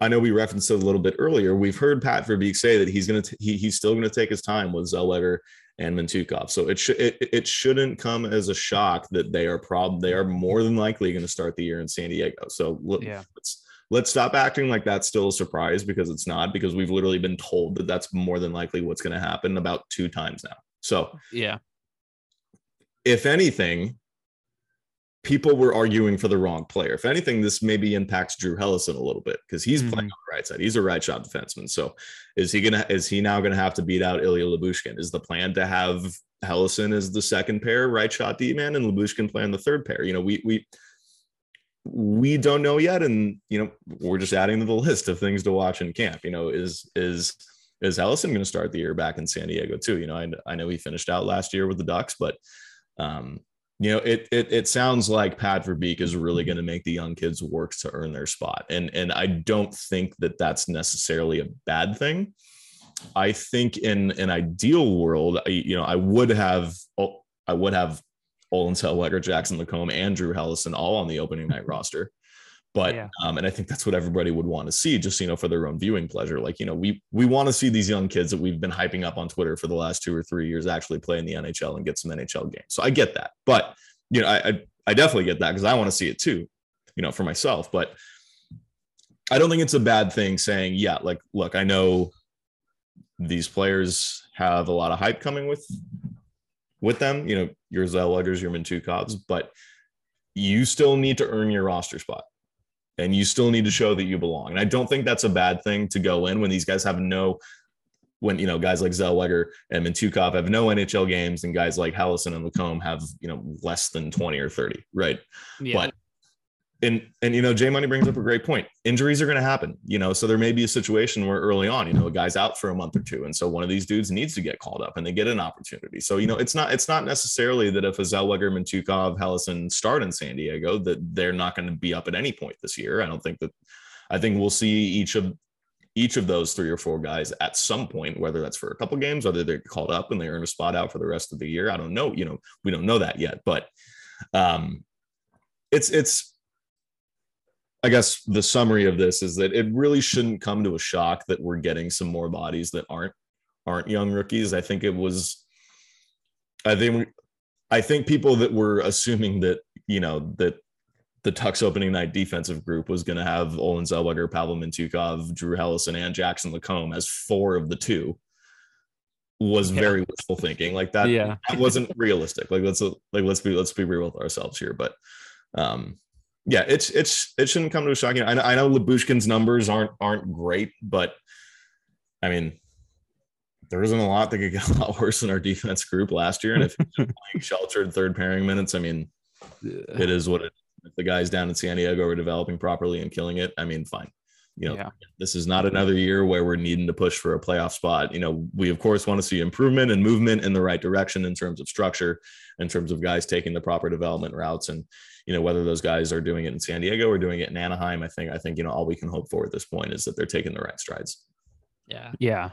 I know we referenced it a little bit earlier. We've heard Pat Verbeek say that he's going to he, he's still going to take his time with Zellweger and Mintyukov. So it should it, it shouldn't come as a shock that they are prob they are more than likely going to start the year in San Diego. So let, Yeah. let's let's stop acting like that's still a surprise because it's not because we've literally been told that that's more than likely what's going to happen about two times now. So Yeah. if anything, people were arguing for the wrong player. If anything, this maybe impacts Drew Helleson a little bit because he's playing Mhm. on the right side. He's a right shot defenseman. So is he gonna is he now gonna have to beat out Ilya Lyubushkin? Is the plan to have Helleson as the second pair, right shot D man, and Lyubushkin playing the third pair? You know, we we we don't know yet, and you know, we're just adding to the list of things to watch in camp. You know, is is is Helleson going to start the year back in San Diego too? You know, I, I know he finished out last year with the Ducks, but um, you know, it it it sounds like Pat Verbeek is really mm-hmm. going to make the young kids work to earn their spot, and and I don't think that that's necessarily a bad thing. I think in an ideal world, I, you know, I would have I would have Olen Zellweger, Jackson Lacombe, and Drew Helleson all on the opening night roster. But Yeah. um, and I think that's what everybody would want to see, just you know, for their own viewing pleasure. Like you know, we we want to see these young kids that we've been hyping up on Twitter for the last two or three years actually play in the NHL and get some NHL games. So I get that, but you know, I I, I definitely get that because I want to see it too, you know, for myself. But I don't think it's a bad thing saying, yeah, like, look, I know these players have a lot of hype coming with with them. You know, your Zellwegers, your Mintyukovs, but you still need to earn your roster spot, and you still need to show that you belong. And I don't think that's a bad thing to go in when these guys have no. When you know guys like Zellweger and Mintyukov have no NHL games, and guys like Helleson and Lacombe have you know less than twenty or thirty, right? Yeah. But and and you know, Jay Money brings up a great point. Injuries are going to happen, you know. So there may be a situation where early on, you know, a guy's out for a month or two, and so one of these dudes needs to get called up, and they get an opportunity. So you know, it's not it's not necessarily that if a Zellweger, Mintyukov, Helleson start in San Diego, that they're not going to be up at any point this year. I don't think that. I think we'll see each of each of those three or four guys at some point, whether that's for a couple games, whether they're called up and they earn a spot out for the rest of the year. I don't know. You know, we don't know that yet, but um, it's it's I guess the summary of this is that it really shouldn't come to a shock that we're getting some more bodies that aren't aren't young rookies. I think it was I think we. I think people that were assuming that, you know, that the Ducks opening night defensive group was going to have Olen Zellweger, Pavel Mintyukov, Drew Helleson, and Jackson Lacombe as four of the two was Yeah. very wishful thinking. Like that, Yeah. that wasn't realistic. Like let's like let's be let's be real with ourselves here. But um yeah, it's it's it shouldn't come to a shock. You know, I know, I know Lyubushkin's numbers aren't aren't great, but I mean, there isn't a lot that could get a lot worse in our defense group last year. And if playing sheltered third pairing minutes, I mean, it is what it. If the guys down in San Diego are developing properly and killing it, I mean, fine. You know, Yeah. this is not another year where we're needing to push for a playoff spot. You know, we of course want to see improvement and movement in the right direction in terms of structure, in terms of guys taking the proper development routes, and you know whether those guys are doing it in San Diego or doing it in Anaheim. I think I think you know all we can hope for at this point is that they're taking the right strides. Yeah. Yeah.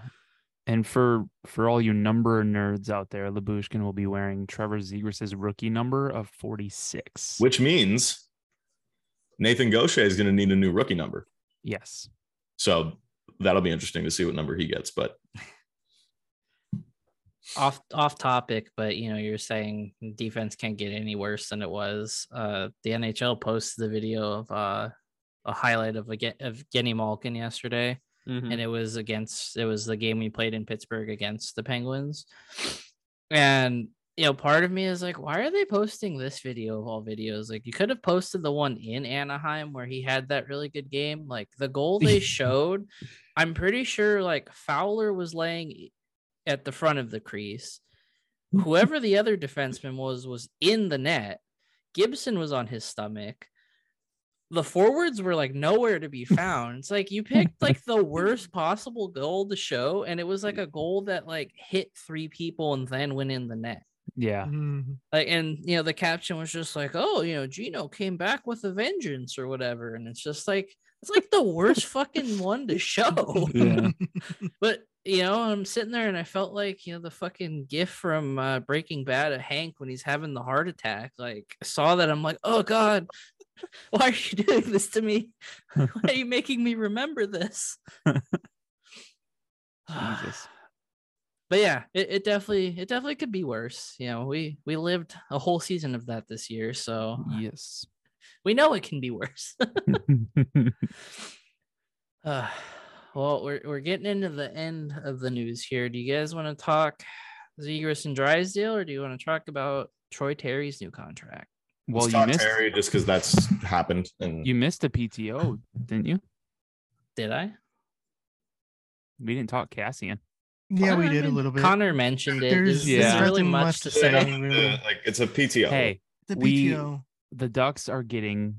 And for for all you number nerds out there, Lyubushkin will be wearing Trevor Zegras' rookie number of 46. Which means Nathan Gaucher is going to need a new rookie number. yes. So that'll be interesting to see what number he gets. But off off topic, but you know, you're saying defense can't get any worse than it was. Uh the NHL posted the video of uh a highlight of a of Genny Malkin yesterday, Mm-hmm. and it was against it was the game we played in Pittsburgh against the Penguins. And you know, part of me is like, why are they posting this video of all videos? Like, you could have posted the one in Anaheim where he had that really good game. Like, the goal they showed, I'm pretty sure like Fowler was laying at the front of the crease. Whoever the other defenseman was was in the net. Gibson was on his stomach. The forwards were like nowhere to be found. It's like you picked like the worst possible goal to show, and it was like a goal that like hit three people and then went in the net. Yeah. Mhm. Like, and you know, the caption was just like, "Oh, you know, Gino came back with a vengeance" or whatever, and it's just like it's like the worst fucking one to show. Yeah. But you know, I'm sitting there and I felt like you know the fucking gif from uh, Breaking Bad of Hank when he's having the heart attack. Like I saw that, I'm like, oh god, why are you doing this to me? Why are you making me remember this? Jesus. But yeah, it, it definitely it definitely could be worse. You know, we we lived a whole season of that this year, so Yes. we know it can be worse. Uh, well, we're we're getting into the end of the news here. Do you guys want to talk Zegras and Drysdale, or do you want to talk about Troy Terry's new contract? well, Let's you talk missed Terry just because that's happened. And you missed a PTO, didn't you? Did I? We didn't talk Kassian. Yeah, we I did a little bit. Connor mentioned it. There's, There's, Yeah. there's there's really much much to to say. say. really. like it's a PTO. Hey, The we- PTO. the Ducks are getting With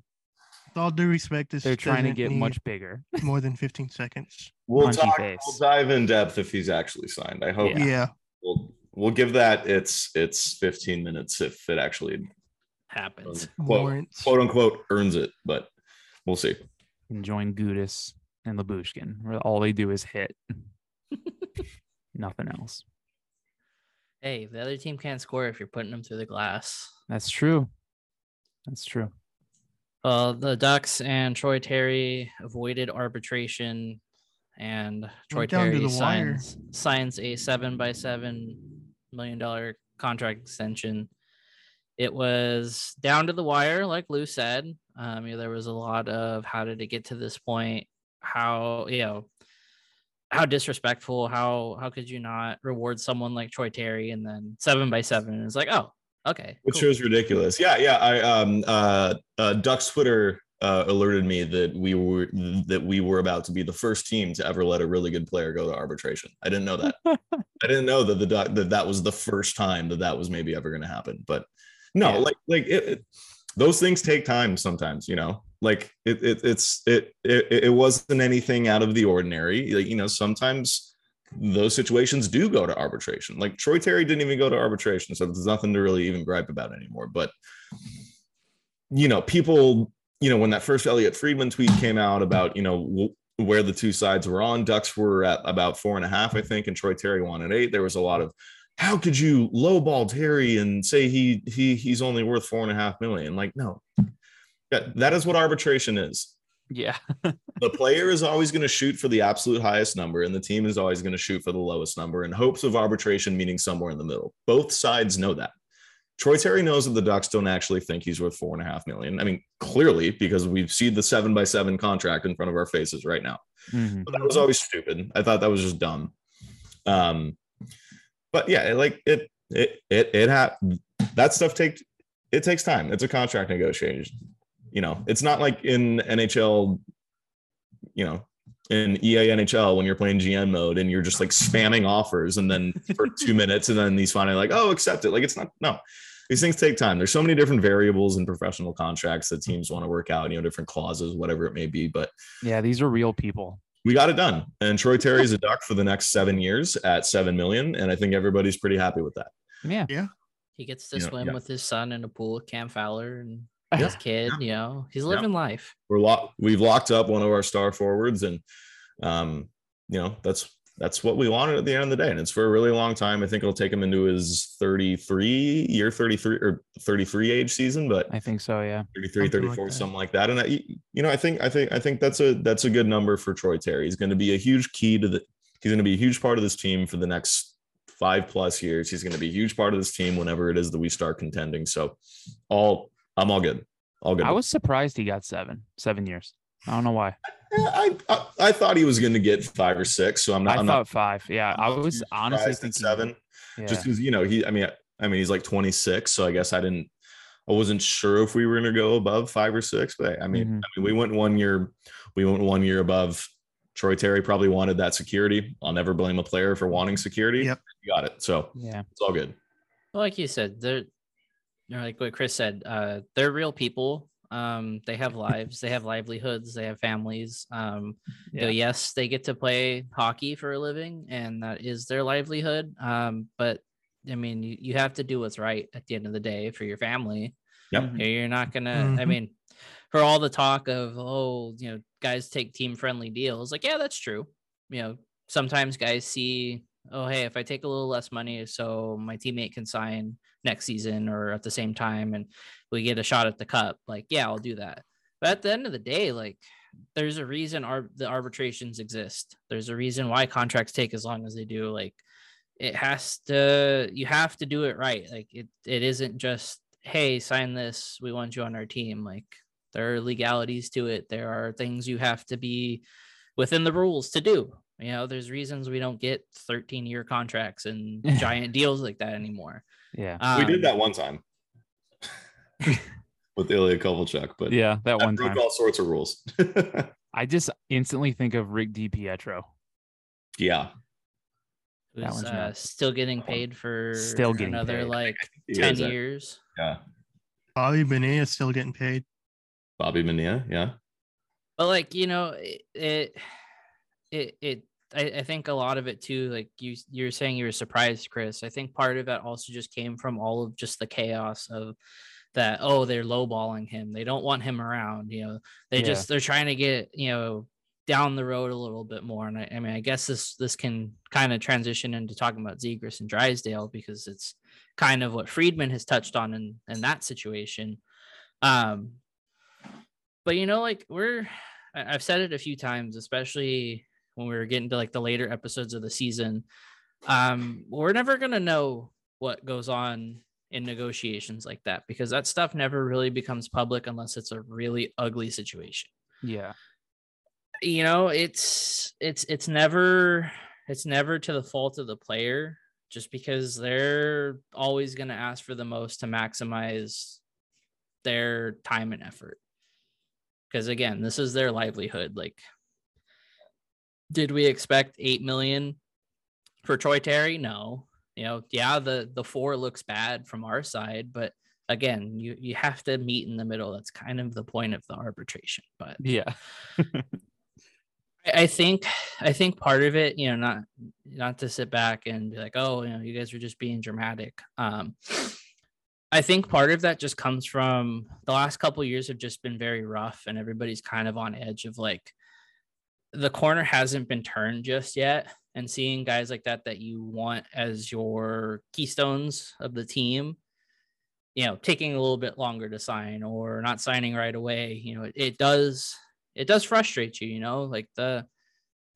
all due respect, this they're trying to get much bigger. more than 15 seconds. we'll punchy talk. face. We'll dive in depth if he's actually signed. I hope Yeah. Yeah. we'll we'll give that its its 15 minutes if it actually Happens. quote, quote unquote earns it, but we'll see. and join Gudas and Lyubushkin, where all they do is hit. Nothing else. Hey, the other team can't score if you're putting them through the glass. That's true. That's true. Well, the Ducks and Troy Terry avoided arbitration, and Troy Went down to Terry wire. signs signs a seven by seven million dollar contract extension. It was down to the wire, like Lou said. Um, you know, there was a lot of how did it get to this point? How you know how disrespectful? How how could you not reward someone like Troy Terry and then seven by seven? It's like, oh, okay, which cool. was ridiculous. Yeah, yeah. I um uh, uh Ducks Twitter uh, alerted me that we were that we were about to be the first team to ever let a really good player go to arbitration. I didn't know that. I didn't know that the Duck that that was the first time that that was maybe ever going to happen. But no, Yeah. like like it, it- those things take time sometimes. You know, like it, it it's it, it it wasn't anything out of the ordinary. Like you know, sometimes those situations do go to arbitration. Like Troy Terry didn't even go to arbitration, so there's nothing to really even gripe about anymore. But you know, people, you know, when that first Elliotte Friedman tweet came out about you know where the two sides were on, Ducks were at about four and a half, I think, and Troy Terry wanted eight. There was a lot of how could you lowball Terry and say he he he's only worth four and a half million? Like, no, that, that is what arbitration is Yeah. the player is always going to shoot for the absolute highest number and the team is always going to shoot for the lowest number in hopes of arbitration meeting somewhere in the middle. Both sides know that. Troy terry knows that the ducks don't actually think he's worth four and a half million. I mean clearly because we've see the seven by seven contract in front of our faces right now. Mhm. but that was always stupid. I thought that was just dumb. Um but yeah like it it it, it had that stuff take it takes time. It's a contract negotiation you know it's not like in nhl you know in ea nhl when you're playing gm mode and you're just like spamming offers and then for two minutes and then these finally like oh accept it like it's not no these things take time there's so many different variables in professional contracts that teams want to work out you know different clauses whatever it may be but Yeah, these are real people. we got it done. And Troy Terry's a duck for the next seven years at seven million. And I think everybody's pretty happy with that. Yeah. Yeah. He gets to Yeah, swim yeah. with his son in a pool with Cam Fowler and Yeah, his kid. You know, he's living life. We're locked, we've locked up one of our star forwards, and um, you know, that's that's what we wanted at the end of the day. And it's for a really long time. I think it'll take him into his 33 year 33 or 33 age season, but I think so. Yeah. 33 Something 34 that. something like that and I, you know i think i think i think that's a that's a good number for troy terry he's going to be a huge key to the he's going to be a huge part of this team for the next five plus years he's going to be a huge part of this team whenever it is that we start contending so all i'm all good all good I was surprised he got seven, seven years. I don't know why. I, I i thought he was going to get five or six so i'm not I i'm thought not five. Yeah. I was too honestly thinking seven Yeah. just because you know he i mean i mean he's like 26 so i guess i didn't i wasn't sure if we were going to go above five or six but i mean Mhm. i mean we went one year we went one year above troy terry probably wanted that security i'll never blame a player for wanting security Yep. you got it so yeah. it's all good like you said, they're you know, like what Chris said, uh, they're real people. Um, they have lives, they have livelihoods, they have families. Um, you know, yes, they get to play hockey for a living, and that is their livelihood. Um, but I mean, you, you have to do what's right at the end of the day for your family. Yep. You know, You're not gonna. I Mhm. mean, for all the talk of oh, you know, guys take team friendly deals. Like, yeah, that's true. You know, sometimes guys see, oh, hey, if I take a little less money, so my teammate can sign next season or at the same time, and we get a shot at the cup. Like, yeah, I'll do that. But at the end of the day, like, there's a reason our the arbitrations exist. There's a reason why contracts take as long as they do. Like, it has to. You have to do it right. Like, it it isn't just hey, sign this. We want you on our team. Like, there are legalities to it. There are things you have to be within the rules to do. You know, there's reasons we don't get 13 year contracts and giant deals like that anymore. Yeah. we Um, did that one time with Ilya Kovalchuk, but Yeah. That that one broke time. all sorts of rules I just instantly think of Rick DiPietro. yeah That who's one's uh, still getting paid for Still getting another paid. like 10 is, uh, years. yeah Bobby Bonilla is still getting paid. bobby mania yeah but like you know it it it, it I, I think a lot of it too like you you're saying you were surprised chris. I think part of that also just came from all of just the chaos of that oh they're lowballing him. They don't want him around you know. They Yeah. just they're trying to get you know down the road a little bit more. And i, I mean i guess this this can kind of transition into talking about zegras and drysdale because it's kind of what friedman has touched on in in that situation. Um but you know, like we're I've said it a few times, especially when we were getting to like the later episodes of the season. Um, we're never gonna know what goes on in negotiations like that because that stuff never really becomes public unless it's a really ugly situation. Yeah. You know, it's it's it's never it's never to the fault of the player just because they're always going to ask for the most to maximize their time and effort. Because again, this is their livelihood. Like, did we expect eight million for Troy Terry? No. You know, yeah, the the four looks bad from our side, but again, you you have to meet in the middle. That's kind of the point of the arbitration. But Yeah. I I think I think part of it, you know, not not to sit back and be like, oh, you know, you guys are just being dramatic. Um, I think part of that just comes from the last couple years have just been very rough, and everybody's kind of on edge of like the corner hasn't been turned just yet, and seeing guys like that that you want as your keystones of the team, you know, taking a little bit longer to sign or not signing right away, you know, it, it does it does frustrate you, you know, like the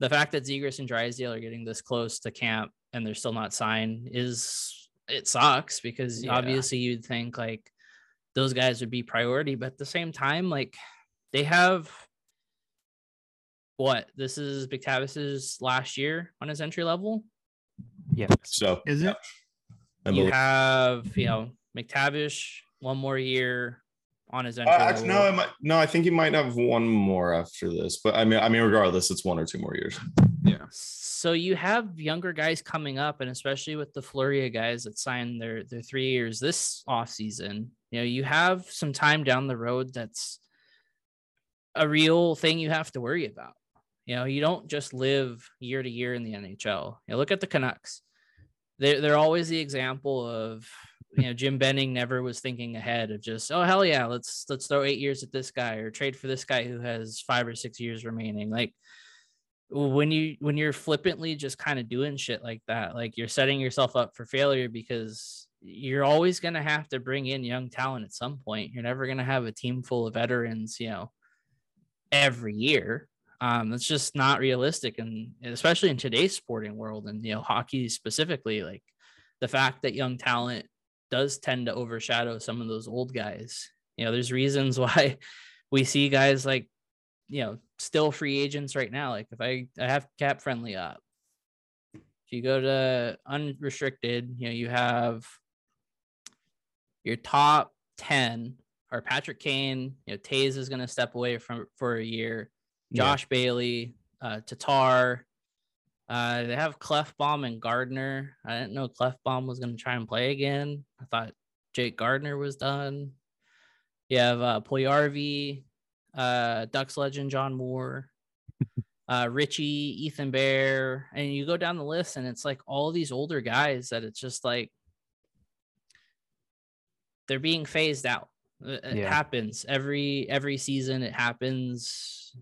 the fact that Zegras and Drysdale are getting this close to camp and they're still not signed is it sucks because Yeah. obviously you'd think like those guys would be priority, but at the same time, like they have what this is McTavish's last year on his entry level. Yeah. So Is it? I you believe- have you know McTavish one more year on his Uh, entry actually, no. I might, no, I think he might have one more after this. But I mean, I mean, regardless, it's one or two more years. Yeah. So you have younger guys coming up, and especially with the flurry of guys that signed their their three years this off season, you know, you have some time down the road that's a real thing you have to worry about. You know, you don't just live year to year in the NHL. You know, look at the Canucks. They're they're always the example of you know Jim Benning never was thinking ahead of just oh hell yeah let's let's throw eight years at this guy or trade for this guy who has five or six years remaining like when you when you're flippantly just kind of doing shit like that like you're setting yourself up for failure because you're always going to have to bring in young talent at some point you're never going to have a team full of veterans you know every year um that's just not realistic and especially in today's sporting world and you know hockey specifically like the fact that young talent does tend to overshadow some of those old guys. You know there's reasons why we see guys like you know still free agents right now. Like if i i have cap friendly up if you go to unrestricted you know you have your top 10 are patrick kane you know taze is going to step away from for a year Yeah. josh bailey uh tatar uh they have klefbom and gardiner i didn't know klefbom was going to try and play again i thought jake gardiner was done you have uh Puljujarvi, uh Ducks legend John Moore, uh Richie, Ethan Bear, and you go down the list and it's like all these older guys that it's just like they're being phased out. It it Yeah. happens every every season. It happens,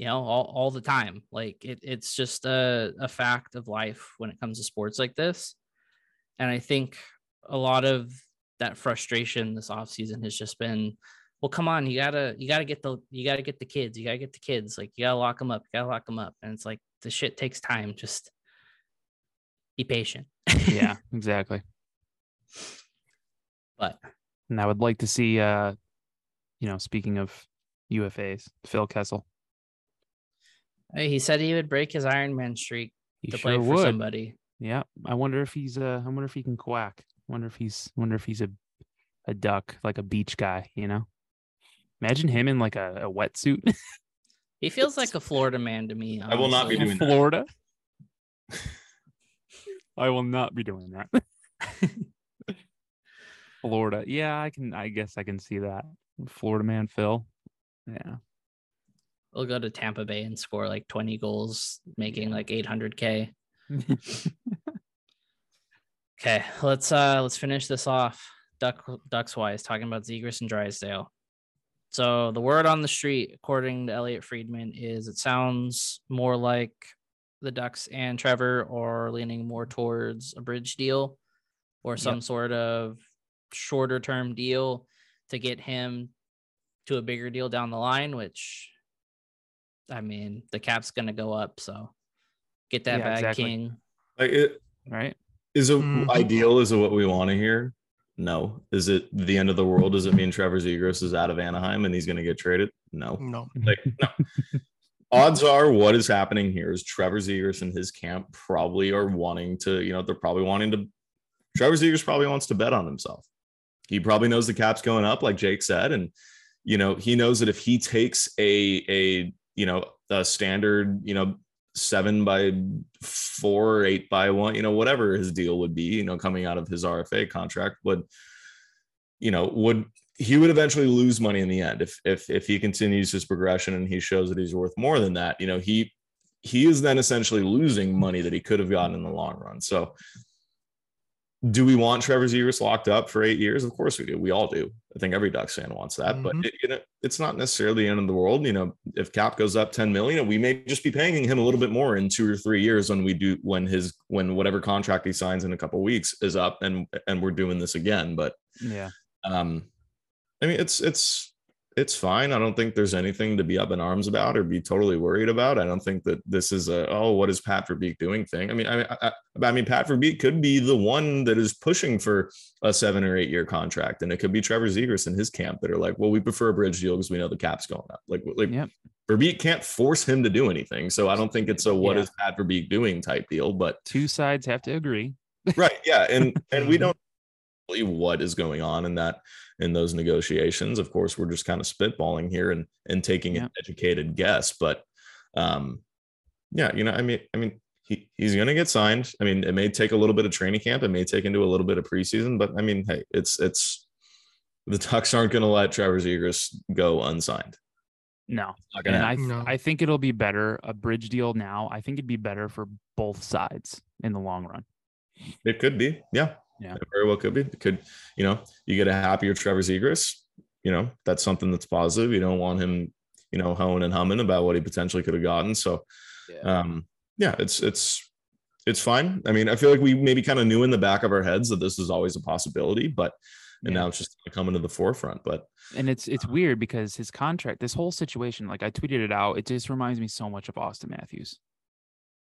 you know, all, all the time. Like it, it's just a, a fact of life when it comes to sports like this. And I think a lot of that frustration this offseason has just been well come on you gotta you gotta get the you gotta get the kids you gotta get the kids like you gotta lock them up you gotta lock them up and it's like the shit takes time just be patient Yeah. Exactly. but And I would like to see, uh, you know, speaking of UFAs, Phil Kessel. Hey, he said he would break his Iron Man streak He to sure play for would. somebody Yeah. I wonder if he's uh I wonder if he can quack. Wonder if he's wonder if he's a a duck, like a beach guy, you know? Imagine him in like a, a wetsuit he feels like a Florida man to me I will not be honestly. doing that. Florida. I will not be doing that. Florida. Yeah, I can I guess I can see that. Florida man Phil. Yeah. We'll go to Tampa Bay and score like 20 goals making like 800k Okay, let's uh let's finish this off. Duck Ducks wise, talking about Zegras and Drysdale. So the word on the street, according to Elliotte Friedman, is it sounds more like the Ducks and Trevor are leaning more towards a bridge deal or some sort of shorter term deal to get him to a bigger deal down the line, which I mean, the cap's going to go up. So get that Yeah, bag, exactly. King. Like it right? is it Mhm. ideal? Is it what we want to hear? No. Is it the end of the world? Does it mean Trevor Zegras is out of Anaheim and he's going to get traded? No. No. Like no. Odds are, what is happening here is Trevor Zegras and his camp probably are wanting to, you know, they're probably wanting to. Trevor Zegras probably wants to bet on himself. He probably knows the cap's going up, like Jake said, and you know he knows that if he takes a a you know a standard you know seven by four eight by one you know whatever his deal would be you know coming out of his RFA contract would you know would he would eventually lose money in the end if if if he continues his progression and he shows that he's worth more than that. You know he he is then essentially losing money that he could have gotten in the long run. So do we want Trevor Zegras locked up for eight years? Of course we do. We all do. I think every Ducks fan wants that, but Mhm. it, you know, it's not necessarily the end of the world. You know, if Cap goes up 10 million, we may just be paying him a little bit more in two or three years when we do when his when whatever contract he signs in a couple weeks is up and and we're doing this again. But Yeah. um, I mean, it's it's it's fine. I don't think there's anything to be up in arms about or be totally worried about. I don't think that this is a oh, what is Pat Verbeek doing thing. I mean, I, I, I mean, Pat Verbeek could be the one that is pushing for a seven or eight year contract, and it could be Trevor Zegras and his camp that are like, well, we prefer a bridge deal because we know the cap's going up. Like, like Yep. Verbeek can't force him to do anything. So I don't think it's a what Yeah. is Pat Verbeek doing type deal. But Two sides have to agree. right yeah and and we don't what is going on in that in those negotiations of course we're just kind of spitballing here and and taking Yeah. an educated guess but um yeah you know i mean i mean he, he's going to get signed i mean it may take a little bit of training camp it may take into a little bit of preseason but i mean hey it's it's the ducks aren't going to let trevor zegras go unsigned No. And I, th- No. I think it'll be better a bridge deal now. I think it'd be better for both sides in the long run. It could be, yeah. Yeah. It very well could be. It could, you know, you get a happier Trevor Zegras, you know, that's something that's positive. You don't want him, you know, hoeing and humming about what he potentially could have gotten. So um yeah, it's it's it's fine. I mean, I feel like we maybe kind of knew in the back of our heads that this is always a possibility, but and Yeah. now it's just coming to the forefront. But And it's it's weird because his contract, this whole situation, like I tweeted it out, it just reminds me so much of Auston Matthews.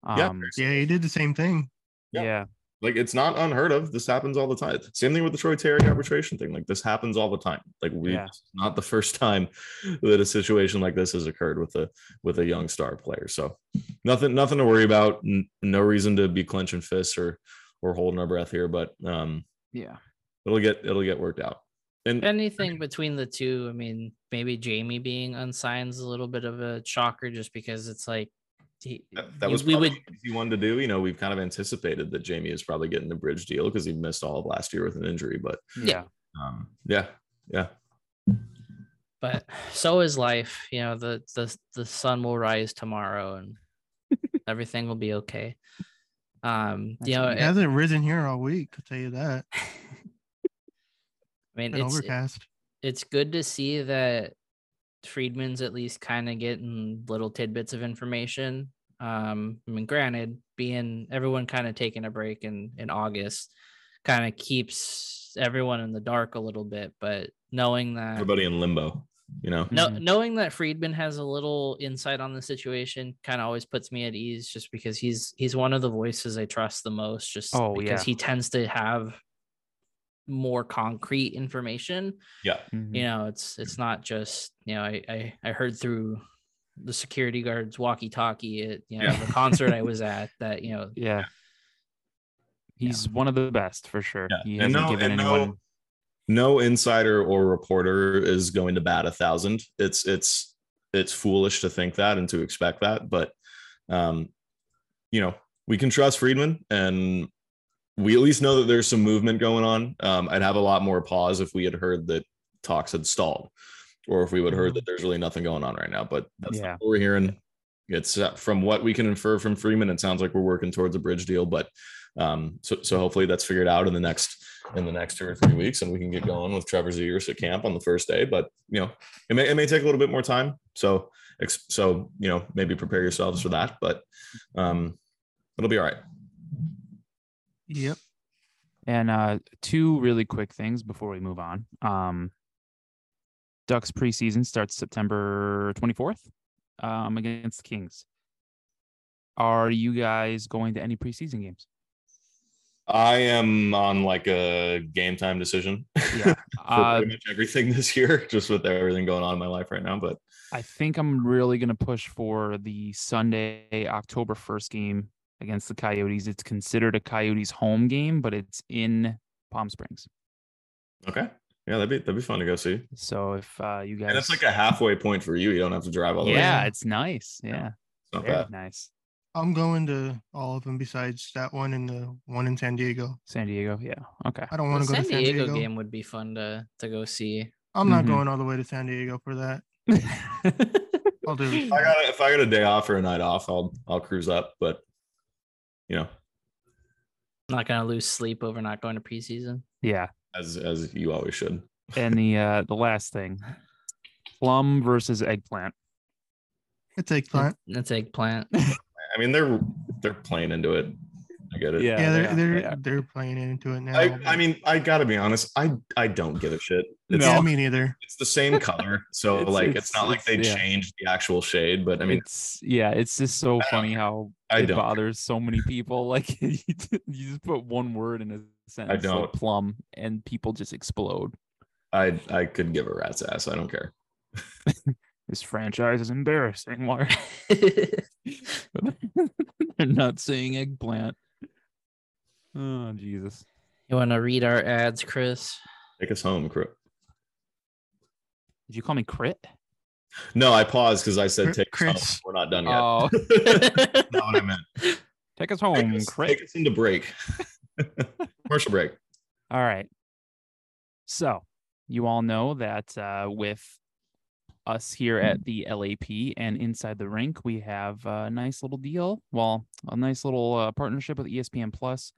yeah, Um, Yeah, he did the same thing. Yeah. yeah. Like it's not unheard of. This happens all the time. Same thing with the Troy Terry arbitration thing. Like this happens all the time. Like we Yeah. not the first time that a situation like this has occurred with a with a young star player. So nothing nothing to worry about. N- no reason to be clenching fists or or holding our breath here, but um Yeah. it'll get it'll get worked out. And Anything between the two, I mean, maybe Jamie being unsigned is a little bit of a shocker just because it's like he, that, that was we probably would easy one to do. You know, we've kind of anticipated that Jamie is probably getting the bridge deal because he missed all of last year with an injury. But Yeah. um yeah, yeah. but so is life you know the the the sun will rise tomorrow and everything will be okay um That's you know It it- hasn't risen here all week, I'll tell you that. i mean Been it's overcast. it's good to see that friedman's at least kind of getting little tidbits of information um i mean granted being everyone kind of taking a break in in august kind of keeps everyone in the dark a little bit but knowing that Everybody in limbo, you know. No, Mhm. knowing that Friedman has a little insight on the situation kind of always puts me at ease, just because he's he's one of the voices I trust the most. Just Oh, because yeah. he tends to have more concrete information. Yeah. Mhm. You know, it's it's not just you know I I, I heard through the security guard's walkie-talkie at you know Yeah. the concert I was at that you know Yeah. He's one of the best for sure. Yeah. He hasn't no, given anyone no, no insider or reporter is going to bat a thousand. It's it's it's foolish to think that and to expect that. But um, you know, we can trust Friedman and we at least know that there's some movement going on. Um, I'd have a lot more pause if we had heard that talks had stalled, or if we would have heard that there's really nothing going on right now. But that's Yeah. not what we're hearing. It's uh, from what we can infer from Friedman. It sounds like we're working towards a bridge deal, but um, so so hopefully that's figured out in the next in the next two or three weeks, and we can get going with Trevor Zegras at camp on the first day. But you know, it may it may take a little bit more time. So so you know, maybe prepare yourselves for that. But um, it'll be all right. Yep. And uh, two really quick things before we move on. Um, Ducks preseason starts September 24th um, against the Kings. Are you guys going to any preseason games? I am on like a game time decision Yeah. for uh, pretty much everything this year, just with everything going on in my life right now. But I think I'm really going to push for the Sunday, October 1st game against the Coyotes. It's considered a Coyotes home game, but it's in Palm Springs. okay, yeah, that'd be that'd be fun to go see. So if uh, you guys, And it's like a halfway point for you. You don't have to drive all the way. yeah, It's it's nice. Yeah, not very bad. nice. I'm going to all of them besides that one and the one in San Diego. San Diego. Yeah. Okay. I don't want to go San to San Diego, Diego. game would be fun to to go see. I'm not Mhm. going all the way to San Diego for that. I'll do If I got if I got a day off or a night off, I'll I'll cruise up. But you know, not gonna lose sleep over not going to preseason. yeah. as as you always should. And the uh the last thing, plum versus eggplant. It's eggplant. It's eggplant. I mean, they're they're playing into it. I get it. Yeah, they're they are, they're they are. they're playing into it now. I, I mean, I gotta be honest. I I don't give a shit. It's, yeah, No. me neither. it's the same color, so It's- like it's, it's- not like they yeah. changed the actual shade. But I mean, it's yeah, it's just so I funny how I it don't. bothers so many people. Like you just put one word in a sentence, like don't. plum, and people just explode. I I could give a rat's ass. I don't care. This franchise is embarrassing. Why they're not saying eggplant? Oh Jesus! you want to read our ads, Chris? Take us home, crew. Did you call me crit? No, I paused because I said Chris- take us home. Chris. We're not done yet. Oh, That's not what I meant. take us Take home, us, crit. take us into break. Commercial break. All right. So you all know that uh, with us here at the LAP and inside the rink, we have a nice little deal. Well, a nice little uh, partnership with ESPN Plus.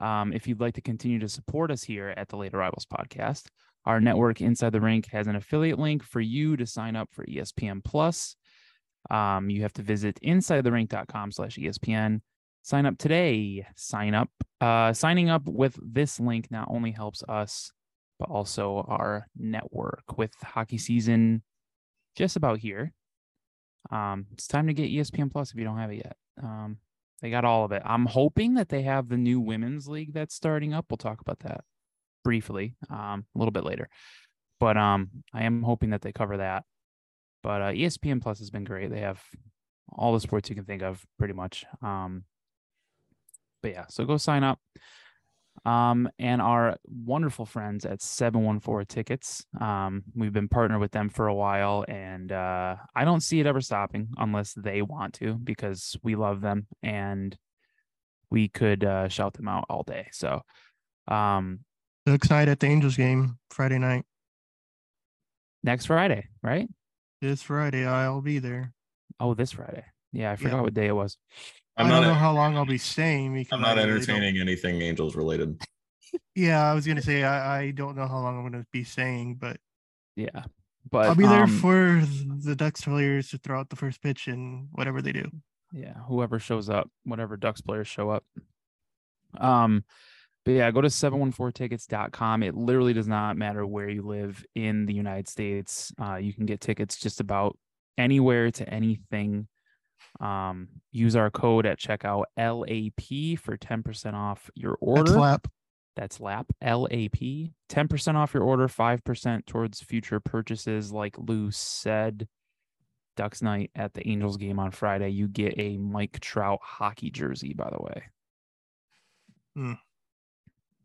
Um, if you'd like to continue to support us here at the Late Arrivals podcast, our network Inside the Rink has an affiliate link for you to sign up for ESPN Plus. Um, you have to visit insidetherink.com slash ESPN. Sign up today. Sign up. Uh, signing up with this link not only helps us, but also our network with hockey season just about here. Um, it's time to get ESPN Plus if you don't have it yet. Um, they got all of it. I'm hoping that they have the new women's league that's starting up. We'll talk about that briefly um, a little bit later. But um, I am hoping that they cover that. But uh, ESPN Plus has been great. They have all the sports you can think of, pretty much. Um, but yeah, so go sign up. Um, and our wonderful friends at 714 Tickets. Um, we've been partnered with them for a while, and uh, I don't see it ever stopping unless they want to, because we love them and we could uh, shout them out all day. So, um, Ducks night at the Angels game Friday night. next Friday, right? This Friday, I'll be there. Oh, this Friday. Yeah, I forgot what day it was. I'm I don't know how long I'll be staying because I'm not I really entertaining anything Angels related. Yeah, I was gonna say I, I don't know how long I'm gonna be staying, but Yeah, but I'll be there um, for the Ducks players to throw out the first pitch and whatever they do. yeah whoever shows up whatever ducks players show up um but yeah go to 714tickets.com it literally does not matter where you live in the united states uh, you can get tickets just about anywhere to anything um use our code at checkout lap for 10% off your order. That's lap. that's lap lap 10% off your order 5% towards future purchases. Like lou said ducks night at the angels game on friday. You get a mike trout hockey jersey by the way. Hmm.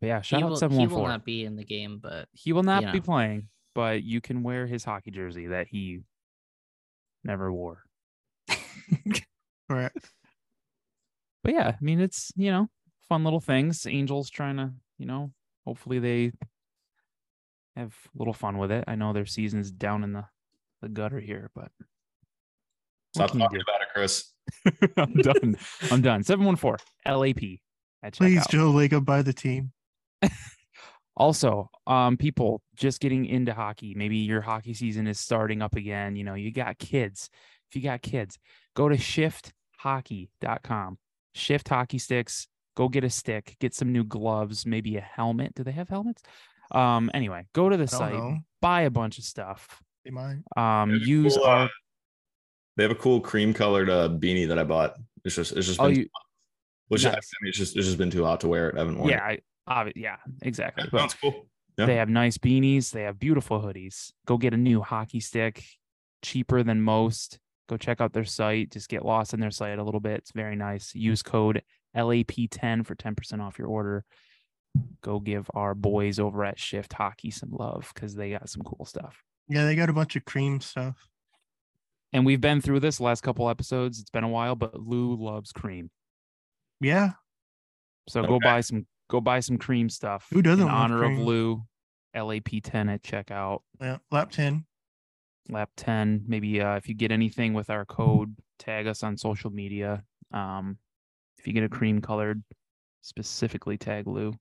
but yeah shout he, out will, he will not be in the game, but he will not be know. playing but you can wear his hockey jersey that he never wore Correct. but yeah, I mean it's you know fun little things. Angels trying to you know hopefully they have a little fun with it. I know their season's down in the the gutter here, but Stop can you talking about it, Chris. I'm done. I'm done. Seven one four LAP at Please, checkout. Joe Laga, buy the team. Also, um, people just getting into hockey. Maybe your hockey season is starting up again. You know, you got kids. If you got kids, go to shifthockey.com. Shift hockey sticks. Go get a stick. Get some new gloves. Maybe a helmet. Do they have helmets? Um. Anyway, go to the site. know. Buy a bunch of stuff. They might. Um, They have a use cool, uh, our They have a cool cream colored uh, beanie that I bought. It's just it's just oh been, you which I, I mean, it's just it's just been too hot to wear it. I haven't worn yeah it. I, obvi- yeah exactly. Yeah, that's cool. Yeah. They have nice beanies. They have beautiful hoodies. Go get a new hockey stick, cheaper than most. Go check out their site. Just get lost in their site a little bit. It's very nice. Use code LAP10 for 10% off your order. Go give our boys over at Shift Hockey some love because they got some cool stuff. Yeah, they got a bunch of cream stuff. And we've been through this last couple episodes. It's been a while, but Lou loves cream. Yeah, So go buy some go buy some cream stuff. Who doesn't in honor cream? of Lou? LAP10 at checkout. yeah. Lap ten. Lap 10 maybe uh, if you get anything with our code tag us on social media um, if you get a cream colored specifically tag lou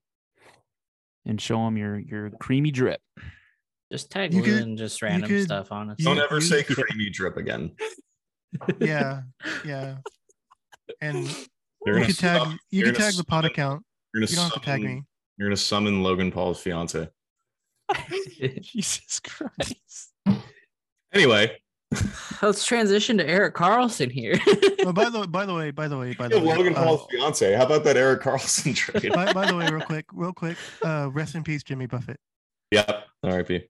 and show him your your creamy drip Just tag You Lou could- and just random could- stuff, honestly. Don't ever say creamy drip again. Yeah, yeah. And You're you could tag summon- you you're could gonna tag the pod account. You're gonna You don't have to tag me. You're gonna summon Logan Paul's fiance. jesus christ Anyway, Let's transition to Erik Karlsson here. Oh, by the by the way, by the way, by the Yo, way, Logan uh, Paul's fiance. How about that Erik Karlsson trade? by, by the way, real quick, real quick. Uh, rest in peace, Jimmy Buffett. yep. R.I.P.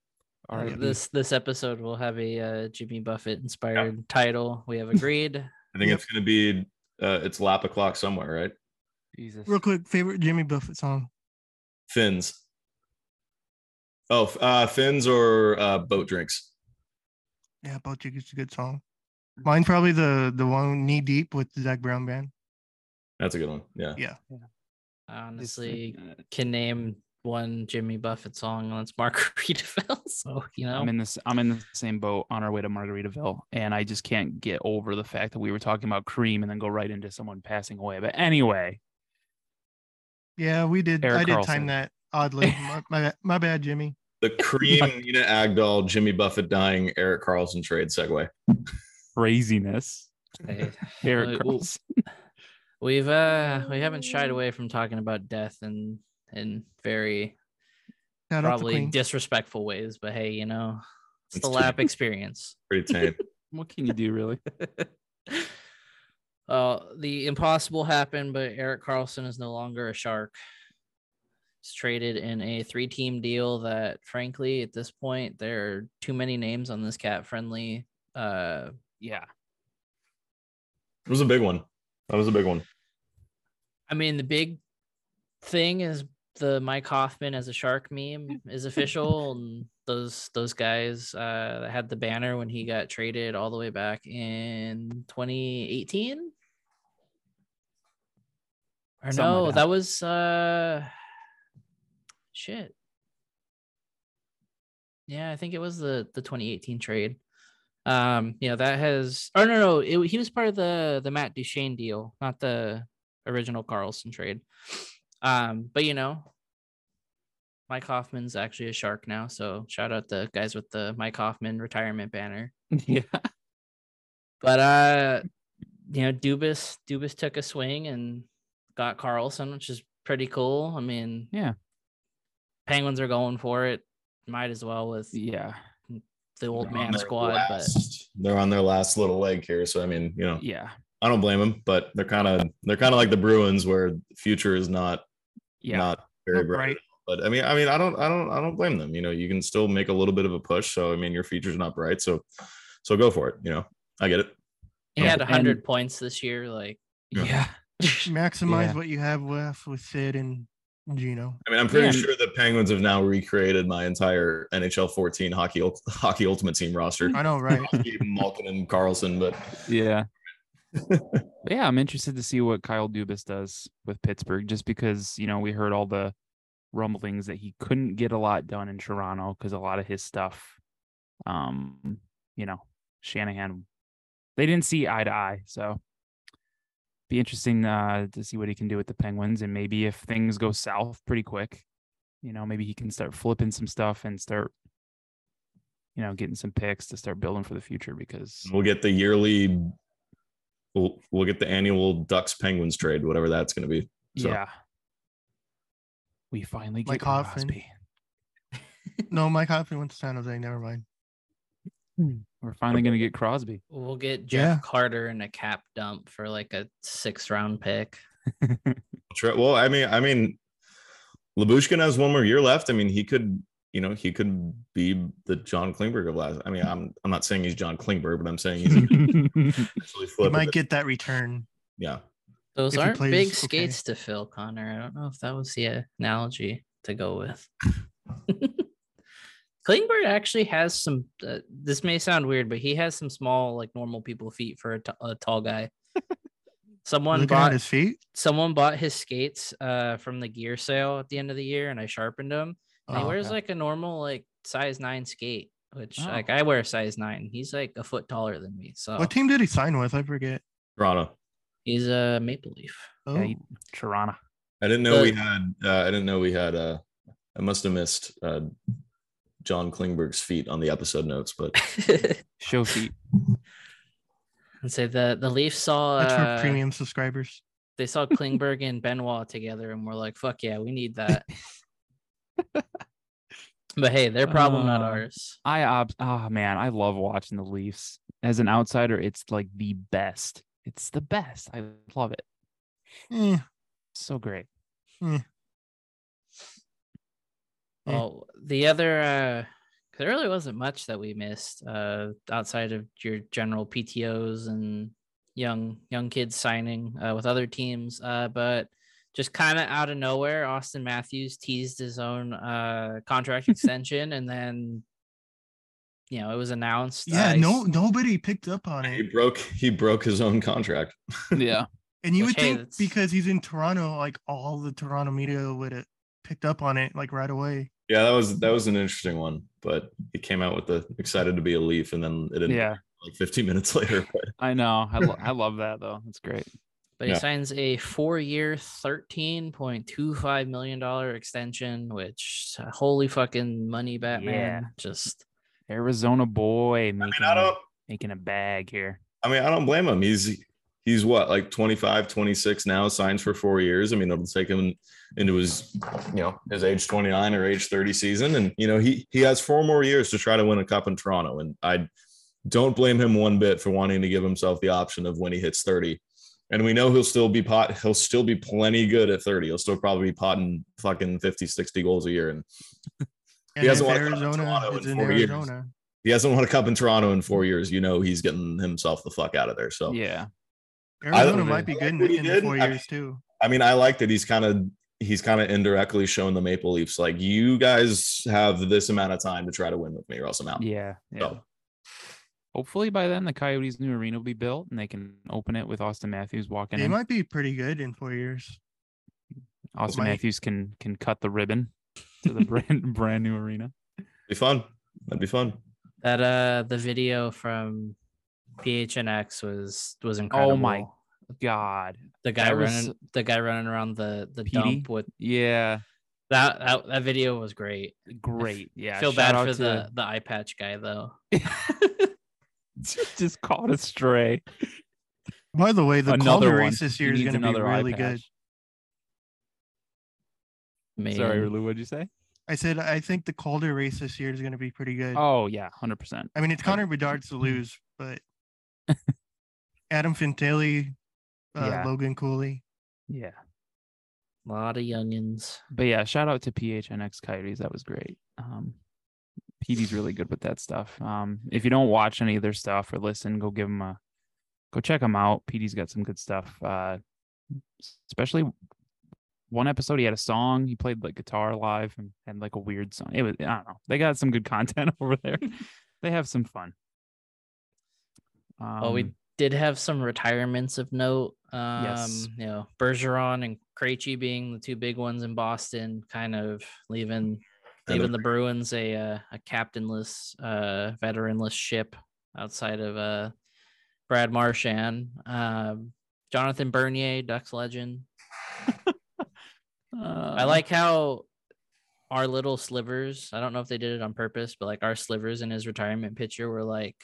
all right this this episode will have a uh, Jimmy Buffett inspired title. We have agreed. I think Yep. it's gonna be uh, it's lap o'clock somewhere, right? jesus Real quick, favorite Jimmy Buffett song. Fins. Oh, uh, fins or uh, boat drinks. Yeah, Boat Jig is a good song. Mm-hmm. Mine probably the the one knee deep with the Zac Brown band. That's a good one. Yeah. Yeah. I honestly can name one Jimmy Buffett song, and it's Margaritaville. So you know, i'm in this i'm in the same boat on our way to margaritaville and i just can't get over the fact that we were talking about cream and then go right into someone passing away but anyway Yeah, we did. Erik I did Karlsson. time that oddly. my, my my bad, Jimmy. The cream Nina Agdal, Jimmy Buffett dying, Erik Karlsson trade segue. craziness hey, erik. Karlsson. we've uh we haven't shied away from talking about death in in very Shout out to probably disrespectful ways, but hey, you know, it's, It's the true. lap experience. Pretty tame. what can you do really Uh, the impossible happened, but Erik Karlsson is no longer a shark. Traded in a three-team deal that, frankly, at this point, there are too many names on this cat-friendly. Uh, yeah It was a big one. That was a big one. I mean, the big thing is the Mike Hoffman as a shark meme is official, and those those guys uh, that had the banner when he got traded all the way back in 2018. Or Something no, like that. that. was uh shit. Yeah, I think it was the the 2018 trade. Um, you know, that has oh no no, it, he was part of the the Matt Duchene deal, not the original Karlsson trade. Um, but you know, Mike Hoffman's actually a shark now, so shout out the guys with the Mike Hoffman retirement banner. yeah But uh, you know, Dubas Dubas took a swing and got Karlsson, which is pretty cool. I mean, Yeah. Penguins are going for it. Might as well with yeah the old They're man their squad, but they're on their last little leg here. So I mean, you know, yeah I don't blame them, but they're kind of they're kind of like the Bruins, where the future is not yeah not very Not bright. bright. But I mean, I mean, I don't, I don't, I don't blame them. You know, you can still make a little bit of a push. So I mean, your future's not bright. So, so go for it. You know, I get it. he Yeah. had And- hundred points this year. Like, Yeah. yeah Maximize Yeah. what you have left with Sid and Gino. I mean, I'm pretty Yeah. sure the Penguins have now recreated my entire NHL 14 hockey hockey ultimate team roster. I know, right? Malkin and Karlsson, but Yeah. But yeah, I'm interested to see what Kyle Dubas does with Pittsburgh, just because you know we heard all the rumblings that he couldn't get a lot done in Toronto because a lot of his stuff, um, you know, Shanahan, they didn't see eye to eye. So be interesting uh, to see what he can do with the Penguins, and maybe if things go south pretty quick, you know, maybe he can start flipping some stuff and start, you know, getting some picks to start building for the future because we'll get the yearly, we'll, we'll get the annual Ducks Penguins trade, whatever that's going to be. So Yeah. We finally get Mike Crosby. No, Mike Hoffman went to San Jose. Never mind. Hmm. We're finally gonna get Crosby. We'll get Jeff Yeah. Carter in a cap dump for like a sixth round pick. Well, I mean, I mean, Lyubushkin has one more year left. I mean, he could, you know, he could be the John Klingberg of last. I mean, I'm I'm not saying he's John Klingberg, but I'm saying he's He might get that return. yeah. Those If aren't plays big okay. skates to fill, Connor. I don't know if that was the analogy to go with. Klingberg actually has some. Uh, this may sound weird, but he has some small, like normal people feet for a t- a tall guy. Someone Looking bought his feet. someone bought his skates uh from the gear sale at the end of the year, and I sharpened them. And he Oh, wears okay. like a normal like size nine skate, which Oh. like I wear a size nine. He's like a foot taller than me, so What team did he sign with? I forget. Toronto. he's a Maple Leaf. Oh, Yeah, you- Toronto. I didn't know we had. Uh, I didn't know we had. Uh, I must have missed uh, John Klingberg's feet on the episode notes, but Show feet. and say the the Leafs saw that's uh, for premium subscribers. they saw Klingberg and Benoit together, and we're like, "Fuck yeah, we need that." but hey, their problem, not Uh, ours. I ob- oh man, I love watching the Leafs. As an outsider, it's like the best. It's the best. I love it. Eh, So great. Yeah. Well, the other, uh, 'cause there really wasn't much that we missed uh, outside of your general PTOS and young young kids signing uh, with other teams. Uh, but just kind of out of nowhere, Auston Matthews teased his own uh, contract extension, and then you know it was announced. yeah, no, nobody picked up on it. he it. broke. He broke his own contract. Yeah. And you Which, would hey, think that's- because he's in Toronto, like all the Toronto media would have picked up on it like right away. Yeah, that was that was an interesting one, but he came out with the excited to be a Leaf, and then it didn't. Yeah. like 15 minutes later. But I know. I, lo- I love that though. That's great. But he Yeah. signs a four-year, thirteen point two five million dollar extension, which holy fucking money, Batman! Yeah. Just Arizona boy I mean, I don't. making a bag here. I mean, I don't blame him. He's he's what like 25, 26 now, signs for four years. I mean, it'll take him into his you know his age 29 or age 30 season, and you know he he has four more years to try to win a cup in Toronto, and I don't blame him one bit for wanting to give himself the option of when he hits 30. And we know he'll still be pot. He'll still be plenty good at 30. He'll still probably be potting fucking 50, 60 goals a year. And And hasn't if won a cup in Toronto is in in four years. He hasn't won a cup in Toronto in four years. You know he's getting himself the fuck out of there. So Yeah. Arizona don't might be good in, like what he in the did. four I- years too. I mean, I like that he's kind of he's kind of indirectly shown the Maple Leafs like you guys have this amount of time to try to win with me, or else I'm out. Yeah. Yeah. So, Hopefully by then the Coyotes' new arena will be built and they can open it with Auston Matthews walking They in. might be pretty good in four years. Auston might- Matthews can can cut the ribbon to the brand brand new arena. be fun. That'd be fun. that uh the video from PHNX was was incredible. Oh my God. The guy that was- running the guy running around the the PD? dump with Yeah. that that that video was great. Great. Yeah. I Feel shout bad for to- the the eye patch guy though. just caught a stray. By the way, the another Calder one. race this year is going to be really good. patch. Man. Sorry, Lou, what'd you say? I said I think the Calder race this year is going to be pretty good. Oh yeah, hundred percent. I mean, it's Connor Bedard's to lose, but Adam Fantilli, uh, Yeah. Logan Cooley. Yeah. A lot of youngins. But yeah, shout out to PHNX Coyotes. That was great. Um, PD's really good with that stuff. Um, if you don't watch any of their stuff or listen, go give them a go check them out. PD's got some good stuff. Uh, especially one episode he had a song. He played like guitar live and had like a weird song. It was I don't know. They got some good content over there. they have some fun. Um, oh, we did have some retirements of note. Um, Yes. you know, Bergeron and Krejci being the two big ones in Boston, kind of leaving leaving the Bruins a uh, a captainless, uh, veteranless ship outside of uh, Brad Marchand, um, Jonathan Bernier, Ducks legend. I uh, like how our little slivers. I don't know if they did it on purpose, but like our slivers in his retirement picture were like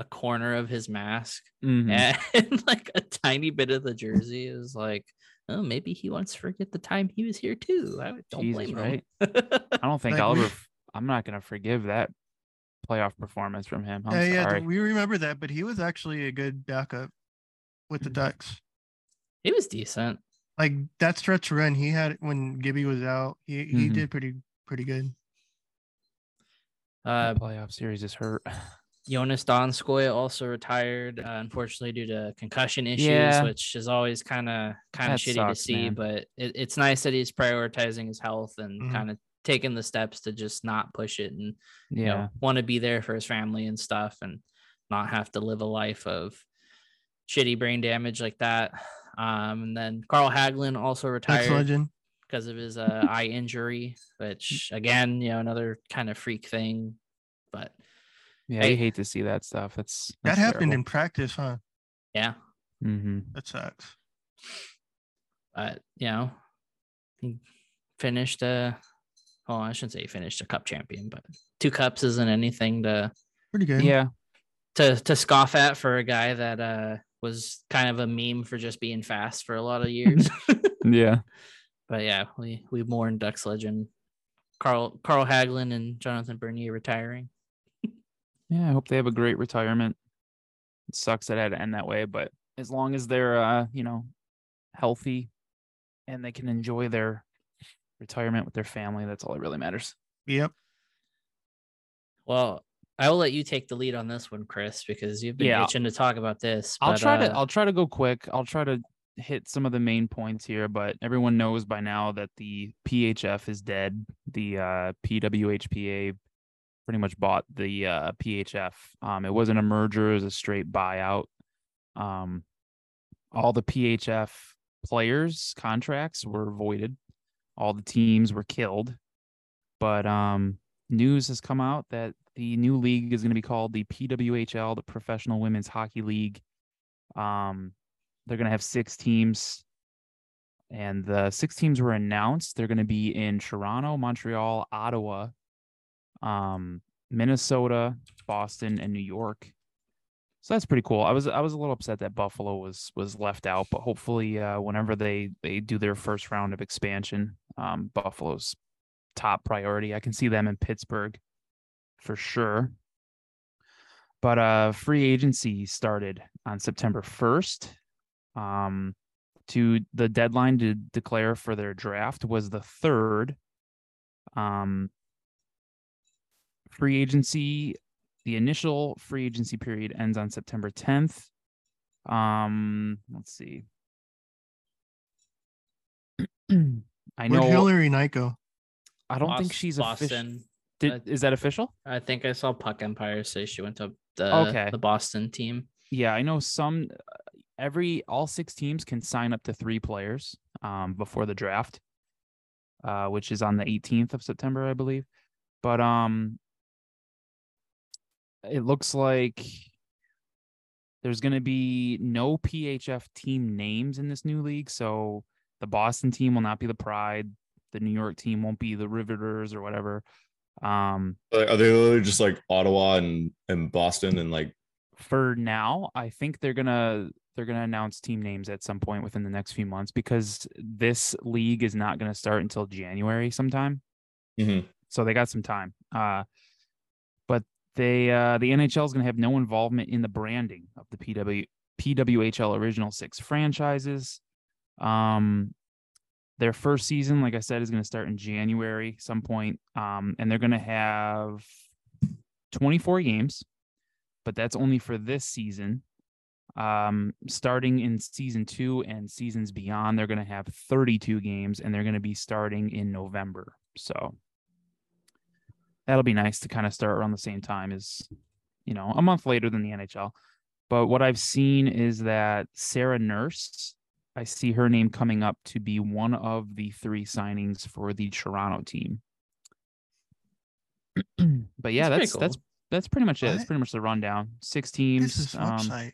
a corner of his mask mhm. and like a tiny bit of the jersey is like, oh, maybe he wants to forget the time he was here too. I don't Jesus, blame right? him. I don't think Like, I'll we- ever. f- I'm not gonna forgive that playoff performance from him. I'm Yeah, yeah, we remember that, but he was actually a good backup with the Ducks. He was decent. Like that stretch run he had when Gibby was out, he he Mhm. did pretty pretty good. Uh, the playoff series is hurt. Joonas Donskoi also retired, uh, unfortunately due to concussion issues, Yeah. which is always kind of kind of shitty sucks, to see. man. But it, it's nice that he's prioritizing his health and Mhm. kind of taking the steps to just not push it and Yeah. you know want to be there for his family and stuff and not have to live a life of shitty brain damage like that. Um, and then Carl Hagelin also retired because of his uh, eye injury, which again, you know, another kind of freak thing. But Yeah, Hey. you hate to see that stuff. That's, That happened in practice, huh? yeah, hmm That sucks. but you know, he finished a. Oh, I shouldn't say he finished a cup champion, but two cups isn't anything to Pretty good. Yeah. to to scoff at for a guy that uh was kind of a meme for just being fast for a lot of years. Yeah. but yeah, we we mourn Ducks legend Carl Carl Hagelin and Jonathan Bernier retiring. Yeah. I hope they have a great retirement. It sucks that it had to end that way, but as long as they're, uh, you know, healthy and they can enjoy their retirement with their family, that's all that really matters. Yep. Well, I will let you take the lead on this one, Chris, because you've been Yeah. itching to talk about this. I'll but, try to uh, I'll try to go quick. I'll try to hit some of the main points here, but everyone knows by now that the PHF is dead. The uh, PWHPA pretty much bought the uh, PHF. Um, it wasn't a merger; it was a straight buyout. Um, all the PHF players' contracts were voided. All the teams were killed. But um, news has come out that the new league is going to be called the PWHL, the Professional Women's Hockey League. Um, they're going to have six teams, and the six teams were announced. They're going to be in Toronto, Montreal, Ottawa, um, Minnesota, Boston, and New York. So that's pretty cool. I was I was a little upset that Buffalo was was left out, but hopefully, uh, whenever they they do their first round of expansion, um, Buffalo's top priority. I can see them in Pittsburgh for sure. But uh free agency started on September 1st. Um to the deadline to declare for their draft was the 3rd. Um free agency the initial free agency period ends on September 10th. Um let's see. I Where'd know Hilary Knight go? I don't think she's official. Boston. Did, is that official? I think I saw Puck Empire say she went to the Okay. the Boston team. Yeah, I know some every all six teams can sign up to three players um before the draft. Uh which is on the 18th of September, I believe. But um it looks like there's going to be no PHF team names in this new league, so the Boston team will not be the Pride, the New York team won't be the Riveters or whatever. Um Are they literally just like Ottawa and, and Boston and like for now, I think they're gonna they're gonna announce team names at some point within the next few months because this league is not gonna start until January sometime. Mhm. So they got some time. Uh, but they uh, the NHL is gonna have no involvement in the branding of the PW PWHL original six franchises. Um, their first season, like I said, is gonna start in January some point. Um, and they're gonna have 24 games but that's only for this season. Um, starting in season two and seasons beyond, they're going to have 32 games and they're going to be starting in November. So that'll be nice to kind of start around the same time as, you know, a month later than the NHL. But what I've seen is that Sarah Nurse, I see her name coming up to be one of the three signings for the Toronto team. but yeah, That's that's pretty that's that's pretty much it. That's pretty much the rundown. Six teams. This is um,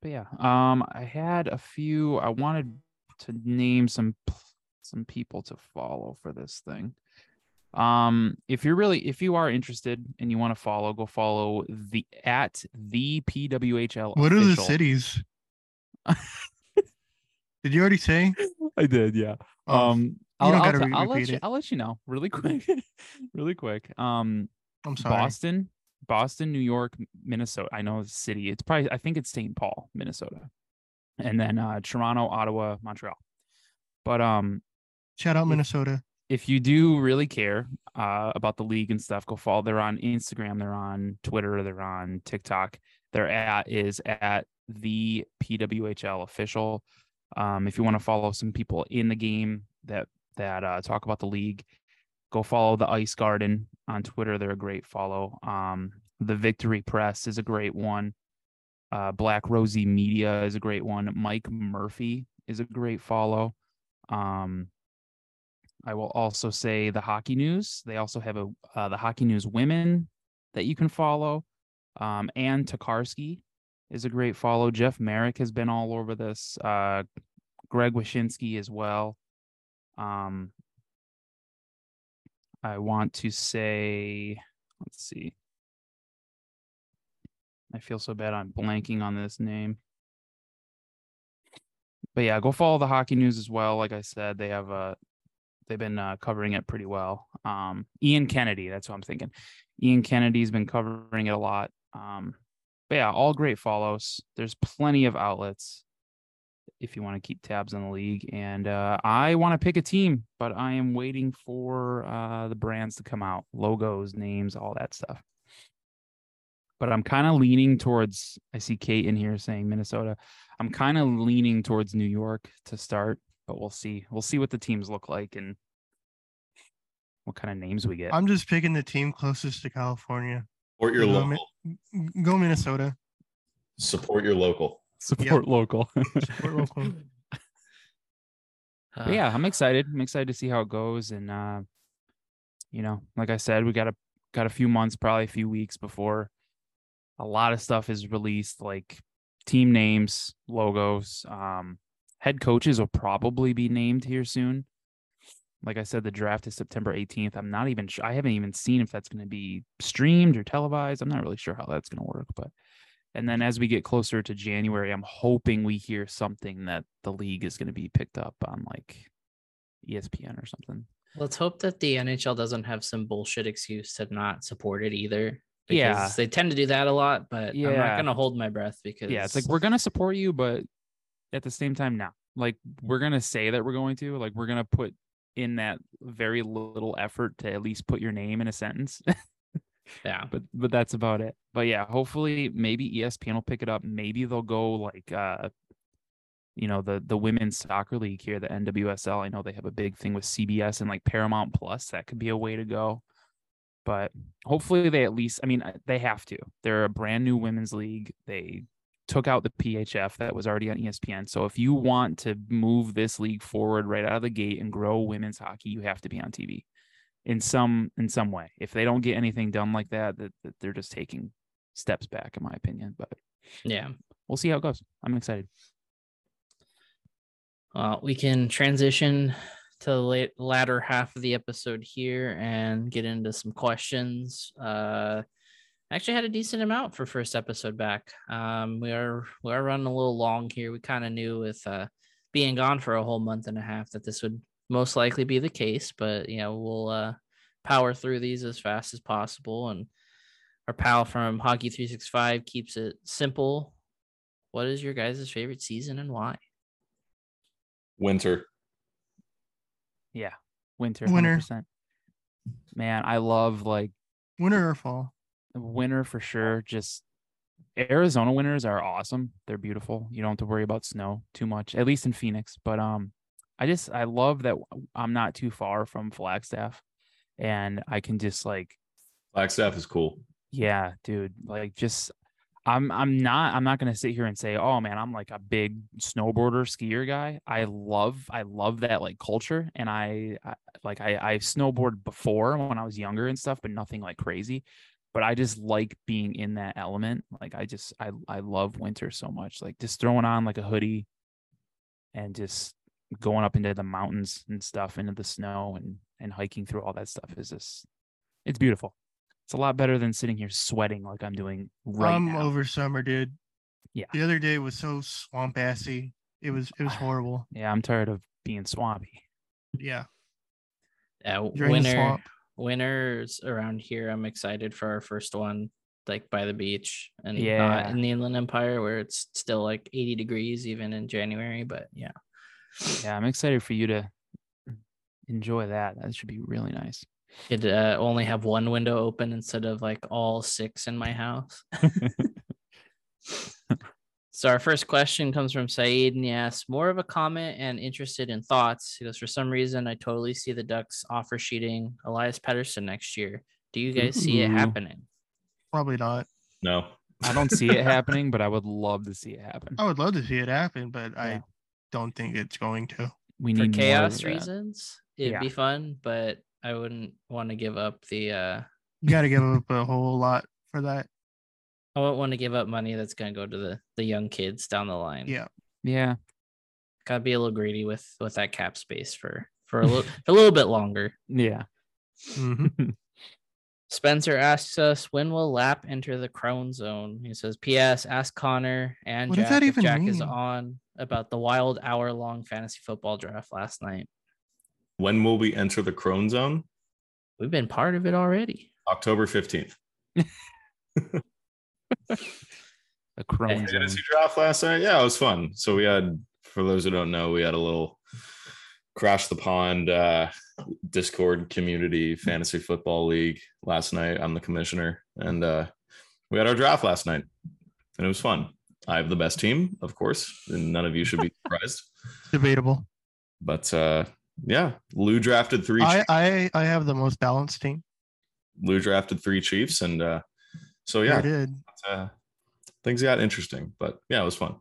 but yeah, um, I had a few. I wanted to name some some people to follow for this thing. Um, if you're really if you are interested and you want to follow, go follow the at the PWHL. What are the cities? Did you already say? I did, yeah. Oh, Um, I'll, I'll, t- I'll let you. I'll let you know really quick, really quick. Um, I'm sorry. Boston, Boston, New York, Minnesota. I know the city. It's probably I think it's St. Paul, Minnesota, and then uh, Toronto, Ottawa, Montreal. But um, Shout out Minnesota. if you do really care uh, about the league and stuff, go follow. They're on Instagram, they're on Twitter, they're on TikTok. Their at is at the PWHL official. Um, if you want to follow some people in the game that that uh, talk about the league, go follow the Ice Garden on Twitter. They're a great follow. Um, the Victory Press is a great one. Uh, Black Rosie Media is a great one. Mike Murphy is a great follow. Um, I will also say the Hockey News. They also have a uh, the Hockey News Women that you can follow. Um, Ann Tokarski is a great follow. Jeff Marek has been all over this. Uh, Greg Wyshynski as well. Um, I want to say, let's see. I feel so bad. I'm blanking on this name. But yeah, go follow the hockey news as well. Like I said, they have uh they've been uh, covering it pretty well. Um, Ian Kennedy, that's what I'm thinking. Ian Kennedy's been covering it a lot. Um, but yeah, all great follows. There's plenty of outlets if you want to keep tabs on the league. And uh, I want to pick a team, but I am waiting for uh, the brands to come out, logos, names, all that stuff. But I'm kind of leaning towards. I see Kate in here saying Minnesota. I'm kind of leaning towards New York to start, but we'll see. We'll see what the teams look like and what kind of names we get. I'm just picking the team closest to California. Support your You know, local. Mi- Go Minnesota. Support your local. Support local. Support local. Uh, yeah, I'm excited. I'm excited to see how it goes. And uh, you know, like I said, we got a got a few months, probably a few weeks before a lot of stuff is released, like team names, logos. Um, head coaches will probably be named here soon. Like I said, the draft is September 18th. I'm not even sure. I haven't even seen if that's going to be streamed or televised. I'm not really sure how that's going to work, but and then as we get closer to January, I'm hoping we hear something that the league is going to be picked up on like ESPN or something. Let's hope that the NHL doesn't have some bullshit excuse to not support it either. Yeah. because They tend to do that a lot, but I'm not going to hold my breath because Yeah, it's like we're going to support you, but at the same time, now, like we're going to say that we're going to, like we're going to put in that very little effort to at least put your name in a sentence. yeah. but but that's about it. But yeah, hopefully maybe ESPN will pick it up. Maybe they'll go like uh you know the the women's soccer league here, the NWSL. I know they have a big thing with CBS and like Paramount Plus. That could be a way to go. But hopefully they at least I mean they have to. They're a brand new women's league. They took out the PHF that was already on ESPN. So if you want to move this league forward right out of the gate and grow women's hockey, you have to be on TV in some in some way. If they don't get anything done like that, that, that they're just taking steps back, in my opinion. But Yeah. we'll see how it goes. I'm excited. Uh, we can transition to the late, latter half of the episode here and get into some questions. Uh, actually had a decent amount for first episode back. Um, we are we are running a little long here. We kind of knew with uh, being gone for a whole month and a half that this would most likely be the case, but you know we'll uh, power through these as fast as possible. And our pal from Hockey Three Six Five keeps it simple. What is your guys' favorite season and why? Winter. Yeah, winter, Winter. 100%. Man, I love like Winter or fall? Winter for sure. Just Arizona winters are awesome. They're beautiful. You don't have to worry about snow too much, at least in Phoenix. But um, I just I love that I'm not too far from Flagstaff, and I can just like Flagstaff is cool. Yeah, dude. Like just I'm I'm not I'm not gonna sit here and say, oh man, I'm like a big snowboarder skier guy. I love I love that like culture and I, I like I I snowboarded before when I was younger and stuff, but nothing like crazy. But I just like being in that element. Like I just I I love winter so much. Like just throwing on like a hoodie and just going up into the mountains and stuff into the snow and and hiking through all that stuff is just it's beautiful. It's a lot better than sitting here sweating like I'm doing right I'm now. over summer, dude. Yeah. The other day was so swamp assy. It was it was horrible. Yeah, I'm tired of being swampy. Yeah. Yeah, Drain winter swamp. Winters around here. I'm excited for our first one, like by the beach and not Yeah. in the Inland Empire where it's still like 80 degrees even in January. But yeah, Yeah, I'm excited for you to enjoy that. That should be really nice. could uh, only have one window open instead of like all six in my house. So our first question comes from Saeed and he asks more of a comment and interested in thoughts. He goes, for some reason, I totally see the Ducks offer sheeting Elias Pettersson next year. Do you guys see it happening? Probably not. No. I don't see it happening, but I would love to see it happen. I would love to see it happen, but Yeah. I don't think it's going to. We need more of chaos reasons, it'd Yeah. be fun, but I wouldn't want to give up the uh You got to give up a whole lot for that. I wouldn't want to give up money that's gonna go to the the young kids down the line. Yeah. Yeah, Gotta be a little greedy with with that cap space for for a little a little bit longer. yeah. hmm Spencer asks us when will Lap enter the Crone Zone. He says, "P.S. Ask Connor and What does Jack that if even Jack is on about the wild hour-long fantasy football draft last night. When will we enter the Crone Zone? We've been part of it already. October 15th. The Crohn's. Fantasy draft last night. Yeah, it was fun. So we had, for those who don't know, we had a little crash the pond uh, Discord community fantasy football league last night. I'm the commissioner, and uh, we had our draft last night, and it was fun. I have the best team, of course, and none of you should be surprised. Debatable. But uh, yeah, Lou drafted three. I, I I have the most balanced team. Lou drafted three Chiefs, and uh, so I yeah, did. Uh, things got interesting. But yeah, it was fun.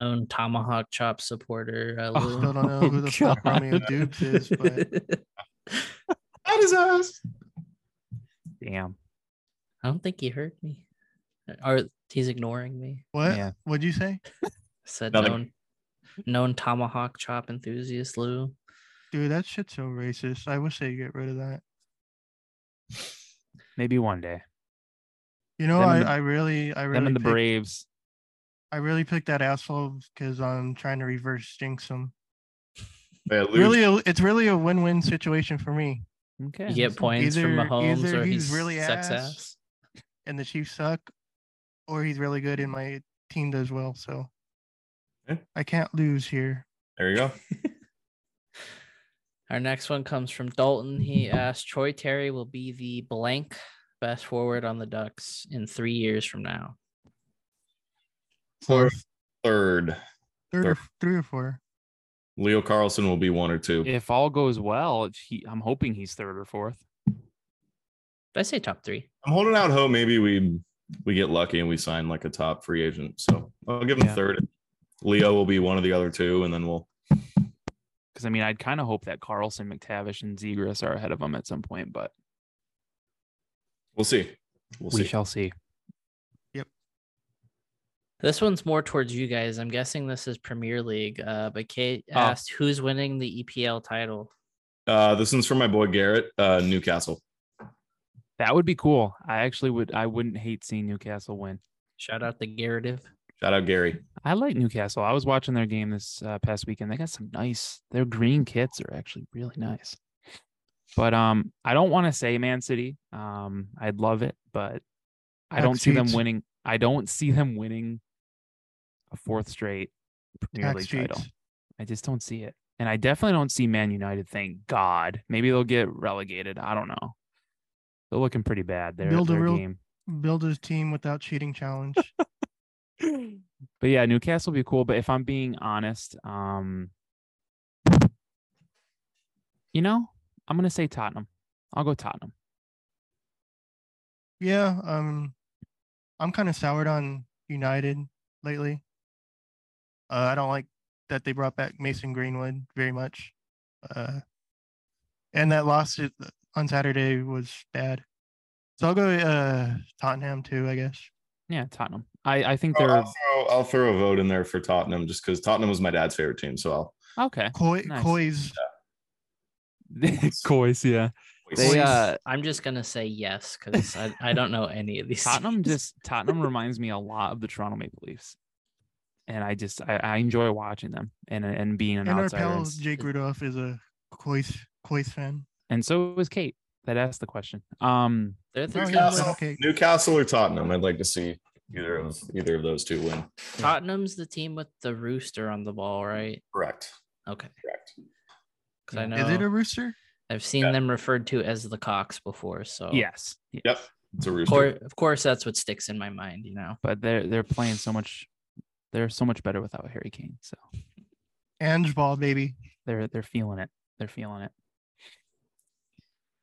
Own tomahawk chop supporter. Uh, Oh, Lou. Still don't know who the fuck God. Romeo Doubs is, but That is us. Damn. I don't think he heard me. Or he's ignoring me. what? Yeah. What'd you say? Said Nothing. known known tomahawk chop enthusiast Lou. Dude, that shit's so racist. I wish they'd get rid of that. Maybe one day. You know, Them I, and the- I really, I Them and the picked, Braves. I really picked that asshole because I'm trying to reverse jinx him. Yeah, Really, a, it's really a win-win situation for me. Okay. You get listen. points from Mahomes either or he's he's really sex ass. ass. And the Chiefs suck, or he's really good and my team does well. So Yeah. I can't lose here. there you go. Our next one comes from Dalton. He asked Troy Terry will be the blank best forward on the Ducks in three years from now. Third, Fourth, third, third or three or four. Leo Carlsson will be one or two. If all goes well, he, I'm hoping he's third or fourth. Did I say top three? I'm holding out hope. Maybe we we get lucky and we sign like a top free agent. So I'll give him Yeah. third. Leo will be one of the other two, and then we'll. Because I mean, I'd kind of hope that Carlsson, McTavish, and Zegras are ahead of him at some point, but We'll see. We'll we see. shall see. Yep. This one's more towards you guys. I'm guessing this is Premier League. Uh, but Kate Oh. asked who's winning the EPL title. Uh, this one's from my boy Garrett, uh, Newcastle. That would be cool. I actually would. I wouldn't hate seeing Newcastle win. Shout out the Garretive. Shout out Gary. I like Newcastle. I was watching their game this uh, past weekend. They got some nice. Their green kits are actually really nice. But um, I don't want to say Man City. Um, I'd love it, but I Tax don't see them winning. I don't see them winning a fourth straight Premier Tax League title. I just don't see it, and I definitely don't see Man United. Thank God. Maybe they'll get relegated. I don't know. They're looking pretty bad. They're Build a their real- game. Build his team without cheating challenge. but yeah, Newcastle will be cool. But if I'm being honest, um, you know, I'm gonna say Tottenham. I'll go Tottenham. yeah, um, I'm kind of soured on United lately. Uh, I don't like that they brought back Mason Greenwood very much. Uh, and that loss on Saturday was bad. So I'll go uh Tottenham too, I guess. Yeah, Tottenham. I I think I'll, they're I'll throw, I'll throw a vote in there for Tottenham just because Tottenham was my dad's favorite team. So I'll. okay. Coy, Nice. Coy's Coys, yeah. They uh I'm just gonna say yes because I, I don't know any of these. Tottenham teams. just Tottenham reminds me a lot of the Toronto Maple Leafs. And I just I, I enjoy watching them and and being an and our outsider. pal Jake Rudolph is a Coy's Coy's fan. And so was Kate that asked the question. Um, They're the team- yeah, Newcastle, okay. Newcastle or Tottenham. I'd like to see either of either of those two win. Tottenham's the team with the rooster on the ball, right? Correct. Okay. Correct. Because I know Is it a rooster? I've seen Yeah. them referred to as the cocks before. So yes, yes. Yep. It's a Of rooster. course, of course, that's what sticks in my mind. You know. But they're they're playing so much. They're so much better without Harry Kane. So Ange ball, baby. they're they're feeling it. They're feeling it.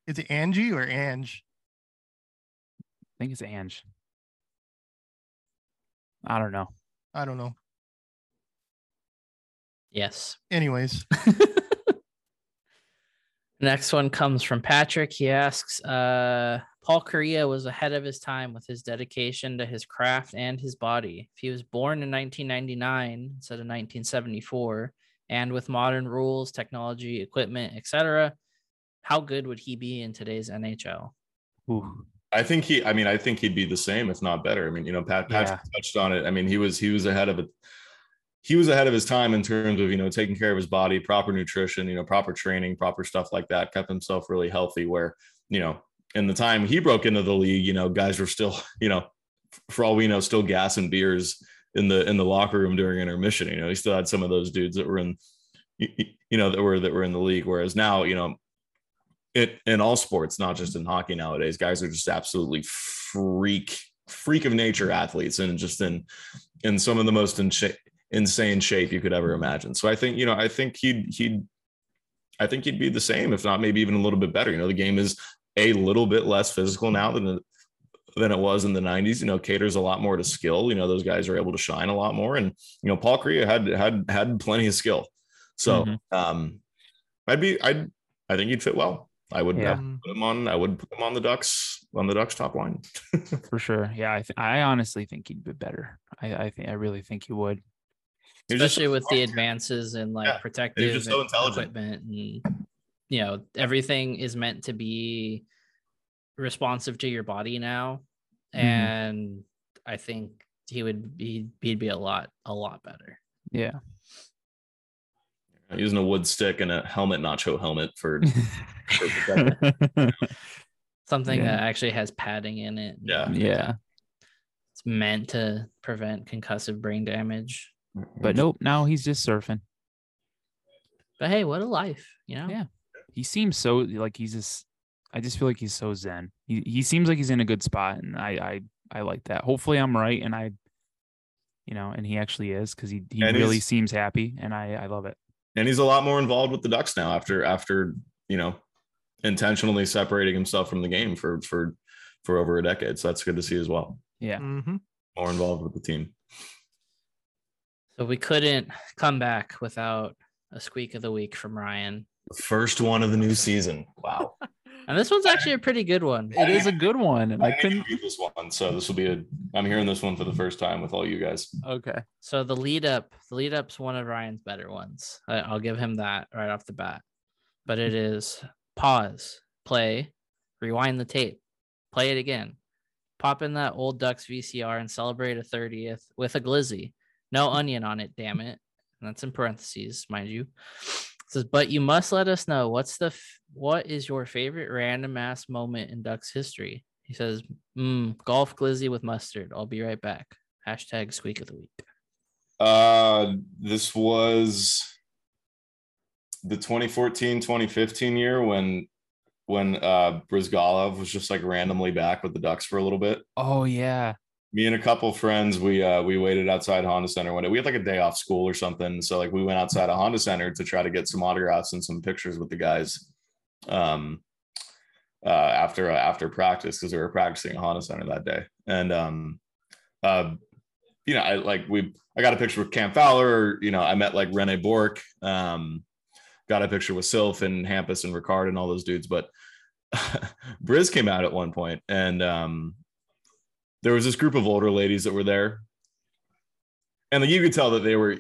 Is it Angie or Ange? I think it's Ange. I don't know. I don't know. Yes. Anyways, Next one comes from Patrick. He asks, uh, Paul Kariya was ahead of his time with his dedication to his craft and his body. If he was born in 1999 instead of 1974, and with modern rules, technology, equipment, etc., how good would he be in today's NHL? Ooh. I think he. I mean, I think he'd be the same, if not better. I mean, you know, Pat Patrick touched on it. I mean, he was he was ahead of it. He was ahead of his time in terms of you know taking care of his body, proper nutrition, you know, proper training, proper stuff like that. Kept himself really healthy. Where you know, in the time he broke into the league, you know, guys were still you know, for all we know, still gassing beers in the in the locker room during intermission. You know, he still had some of those dudes that were in, you know, that were that were in the league. Whereas now, you know, it in all sports, not just in hockey nowadays, guys are just absolutely freak freak of nature athletes and just in in some of the most in sha- insane shape you could ever imagine. So I think you know I think he'd he'd I think he'd be the same, if not maybe even a little bit better. You know, the game is a little bit less physical now than it, than it was in the 90s. You know, caters a lot more to skill. You know, those guys are able to shine a lot more. And you know, Paul Kariya had had had plenty of skill. So Mhm. um I'd be I'd I think he'd fit well. I would Yeah. Put him on. I would put him on the Ducks on the Ducks top line. For sure. Yeah, I th- I honestly think he'd be better. I I think I really think he would. He's just Especially so with the advances in like Yeah, protective just so intelligent. equipment and you know everything is meant to be responsive to your body now Mhm. and i think he would be he'd be a lot a lot better Yeah. using a wood stick and a helmet, nacho helmet for, for something Yeah. that actually has padding in it yeah. yeah. it's meant to prevent concussive brain damage But nope, now he's just surfing. but hey what a life you know Yeah. He seems so like he's just I just feel like he's so zen. He he seems like he's in a good spot and I I I like that. Hopefully I'm right and I you know, and he actually is because he, he And really seems happy and I I love it. and he's a lot more involved with the Ducks now after after you know intentionally separating himself from the game for for for over a decade. So that's good to see as well. Yeah. Mm-hmm. More involved with the team. So we couldn't come back without a squeak of the week from ryan The First one of the new season. Wow. and this one's actually a pretty good one It is a good one. And I didn't couldn't even read this one, so this will be a. I'm hearing this one for the first time with all you guys. Okay. So the lead up, the lead up's one of Ryan's better ones. I, I'll give him that right off the bat. But it is pause, play, rewind the tape, play it again, pop in that old Ducks VCR and celebrate a 30th with a glizzy. No onion on it, damn it. And that's in parentheses, mind you. It says, but you must let us know what's the f- what is your favorite random ass moment in Ducks history? He says, mm, golf glizzy with mustard. I'll be right back. Hashtag squeak of the week. Uh, this was the 2014 2015 year when when uh Bryzgalov was just like randomly back with the Ducks for a little bit. Oh yeah. Me and a couple friends, we uh we waited outside Honda Center one day. We had like a day off school or something, so like we went outside of Honda Center to try to get some autographs and some pictures with the guys. Um, uh, after uh, after practice because we were practicing at Honda Center that day, and um, uh, you know, I like we I got a picture with Cam Fowler. You know, I met like Rene Bourque. Um, got a picture with Sylph and Hampus and Rickard and all those dudes. But Briz came out at one point, and um, there was this group of older ladies that were there, and you could tell that they were,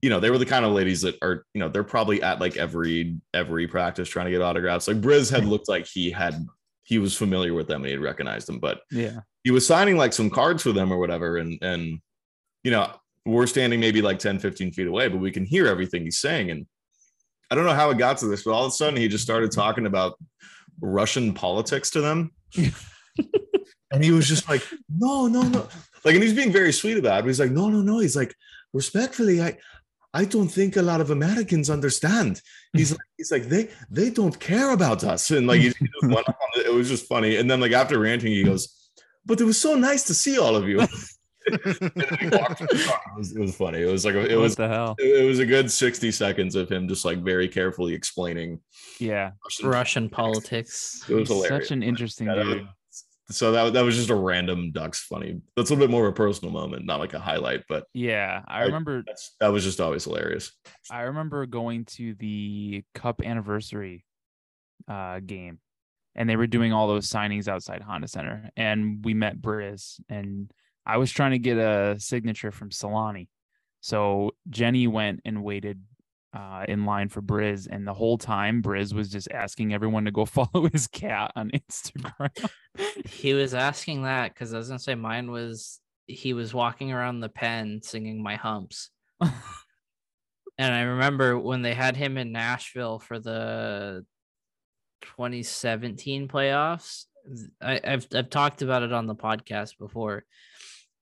you know, they were the kind of ladies that are, you know, they're probably at like every every practice trying to get autographs. Like Briz had hmm. looked like he had he was familiar with them and he had recognized them, but Yeah. he was signing like some cards for them or whatever and and you know we're standing maybe like 10 15 feet away but we can hear everything he's saying and I don't know how it got to this, but all of a sudden he just started talking about Russian politics to them. and he was just like, no, no, no. Like, and he's being very sweet about it. He's like, no, no, no. He's like, respectfully, I I don't think a lot of Americans understand. He's like, he's like, they they don't care about us. And like he just went on it. it was just funny. And then like after ranting, he goes, But it was so nice to see all of you. And then he walked to the car. it, was, it was funny. It was like a- it what was the hell? it it was a good 60 seconds of him just like very carefully explaining Yeah, Russian Russian politics. It was hilarious. such an interesting Yeah, dude. So that, that was just a random ducks funny. That's a little bit more of a personal moment, not like a highlight, but Yeah, I I- remember. that's that was just always hilarious. I remember going to the Cup anniversary uh, game, and they were doing all those signings outside Honda Center, and we met Briz, and I was trying to get a signature from Selanne, so Jenny went and waited uh, in line for Briz, and the whole time Briz was just asking everyone to go follow his cat on Instagram. He was asking that because I was gonna say mine was he was walking around the pen singing my humps. And I remember when they had him in Nashville for the 2017 playoffs. I, I've I've talked about it on the podcast before,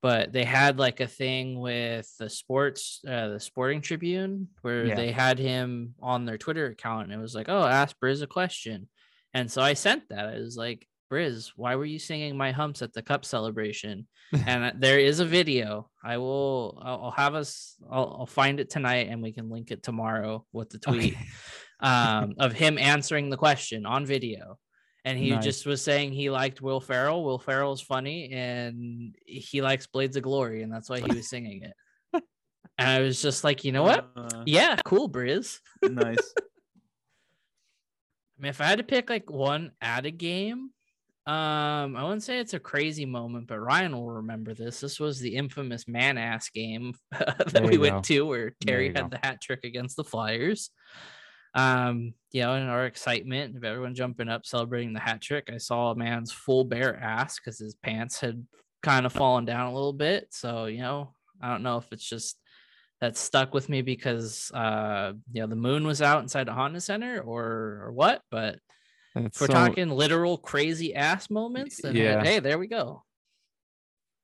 but they had like a thing with the sports, uh, the Sporting Tribune, where Yeah. they had him on their Twitter account, and it was like, "Oh, ask Briz a question," and so I sent that. I was like, "Briz, why were you singing my humps at the Cup celebration?" and uh, there is a video. I will. I'll, I'll have us. I'll, I'll find it tonight, and we can link it tomorrow with the tweet Okay. um, of him answering the question on video. And he Nice. just was saying he liked Will Ferrell. Will Ferrell's funny, and he likes Blades of Glory, and that's why he was singing it. And I was just like, you know what? Uh, Yeah, cool, Briz. nice. I mean, if I had to pick like one at a game, um, I wouldn't say it's a crazy moment, but Ryan will remember this. This was the infamous man ass game that we you went to where Terry had go. the hat trick against the Flyers. Um, you know, in our excitement of everyone jumping up celebrating the hat trick, I saw a man's full bare ass because his pants had kind of fallen down a little bit. So, you know, I don't know if it's just that stuck with me because uh you know the moon was out inside the Honda Center or or what, but That's if we're so- talking literal crazy ass moments, then yeah. hey, there we go.